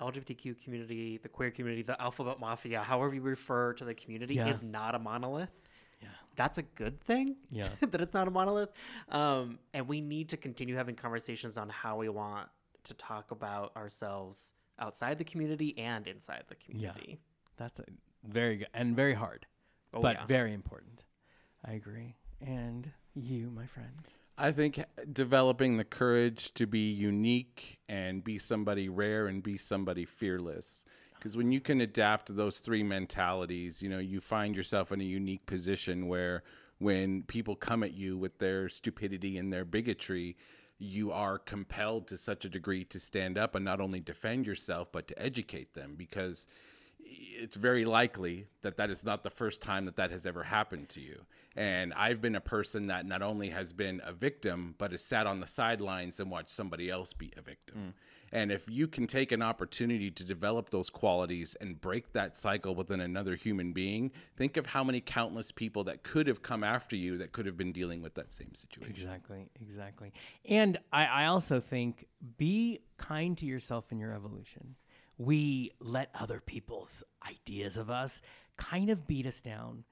LGBTQ community, the queer community, the alphabet mafia, however you refer to the community, Yeah. is not a monolith. Yeah. That's a good thing. Yeah. that it's not a monolith. Um, and we need to continue having conversations on how we want to talk about ourselves outside the community and inside the community. Yeah. That's a very good and very hard, Oh, but yeah. very important. I agree. And you, my friend. I think developing the courage to be unique and be somebody rare and be somebody fearless. Because when you can adapt those three mentalities, you know, you find yourself in a unique position where when people come at you with their stupidity and their bigotry, you are compelled to such a degree to stand up and not only defend yourself, but to educate them. Because it's very likely that that is not the first time that that has ever happened to you. And I've been a person that not only has been a victim, but has sat on the sidelines and watched somebody else be a victim. Mm. And if you can take an opportunity to develop those qualities and break that cycle within another human being, think of how many countless people that could have come after you that could have been dealing with that same situation. Exactly, exactly. And I, I also think be kind to yourself in your evolution. We let other people's ideas of us kind of beat us down.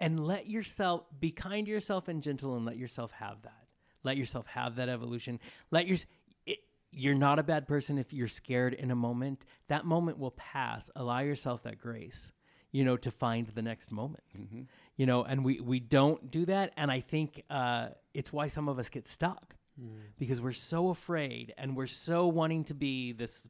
And let yourself be kind to yourself and gentle and let yourself have that. Let yourself have that evolution. Let your it, you're not a bad person if you're scared in a moment. That moment will pass. Allow yourself that grace, you know, to find the next moment. You know, and we we don't do that, and I think uh, it's why some of us get stuck because we're so afraid and we're so wanting to be this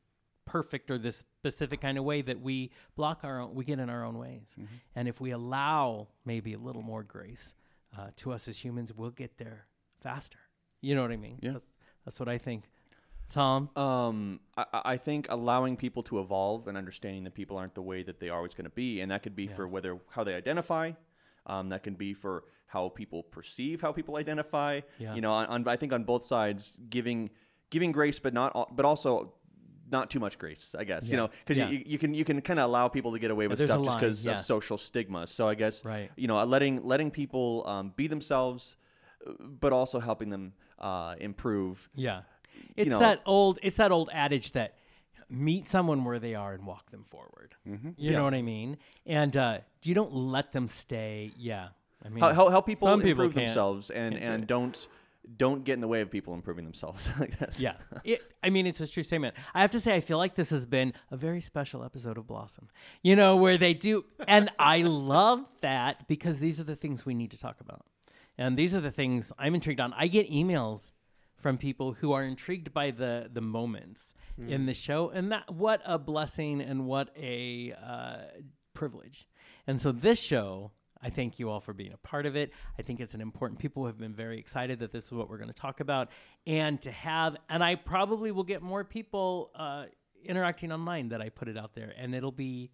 perfect or this specific kind of way that we block our own we get in our own ways and if we allow maybe a little more grace uh, to us as humans we'll get there faster you know what i mean Yeah. that's, that's what i think tom Um, I, I think allowing people to evolve and understanding that people aren't the way that they are always going to be, and that could be for whether how they identify. Um, that can be for how people perceive how people identify. Yeah. You know, on, on I think on both sides, giving giving grace, but not but also not too much grace. I guess you know because Yeah. you, you can you can kind of allow people to get away with stuff just because yeah. of social stigma. So I guess Right. you know letting letting people um, be themselves, uh, but also helping them uh, improve. yeah it's know- that old it's that old adage that meet someone where they are and walk them forward Mm-hmm. you know what i mean and uh, you don't let them stay yeah i mean Help, help, people some improve themselves and, can't do and it. Don't get in the way of people improving themselves. I guess. Yeah. It, I mean, it's a true statement. I have to say, I feel like this has been a very special episode of Blossom, you know, where they do. And I love that because these are the things we need to talk about. And these are the things I'm intrigued on. I get emails from people who are intrigued by the the moments in the show and that what a blessing and what a uh, privilege and so this show i thank you all for being a part of it. I think it's an important people have been very excited that this is what we're going to talk about. And to have and i probably will get more people uh, interacting online that i put it out there and it'll be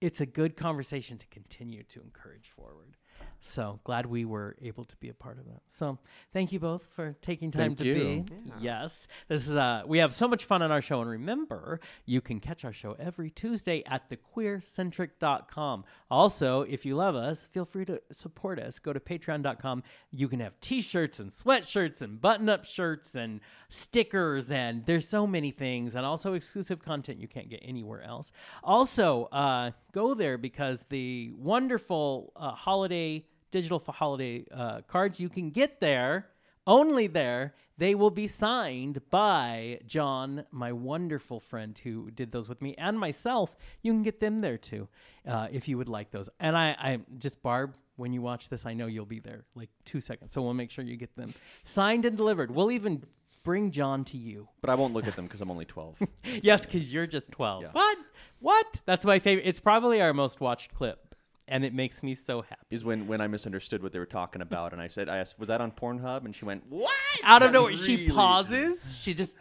it's a good conversation to continue to encourage forward so glad we were able to be a part of that. So thank you both for taking time Thank to you. be. Yes, this is uh, we have so much fun on our show, and remember, you can catch our show every Tuesday at thequeercentric.com. Also, if you love us, feel free to support us. Go to patreon.com. You can have T-shirts and sweatshirts and button-up shirts and stickers, and there's so many things, and also exclusive content you can't get anywhere else. Also, uh, go there because the wonderful uh, holiday digital for holiday uh, cards you can get there Only there they will be signed by John, my wonderful friend who did those with me, and myself. You can get them there too, uh, if you would like those. And I, I just Barb, when you watch this, I know you'll be there like two seconds, so we'll make sure you get them signed and delivered. We'll even bring John to you. But I won't look at them because I'm only 12. yes, because you're just 12. Yeah. What? What? That's my favorite. It's probably our most watched clip, and it makes me so happy. is when, when I misunderstood what they were talking about, and I said, I asked, was that on Pornhub? And she went, what? Out of nowhere, she pauses. She just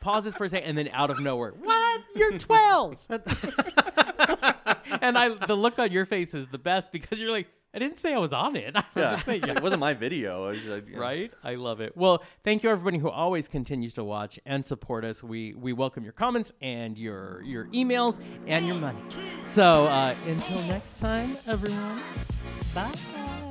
pauses for a second, and then out of nowhere, what? You're 12. and I, the look on your face is the best because you're like, I didn't say I was on it. I was Yeah. just saying, it wasn't my video. I was like, yeah. right? I love it. Well, thank you everybody who always continues to watch and support us. We we welcome your comments and your your emails and your money. So uh, until next time, everyone. Bye.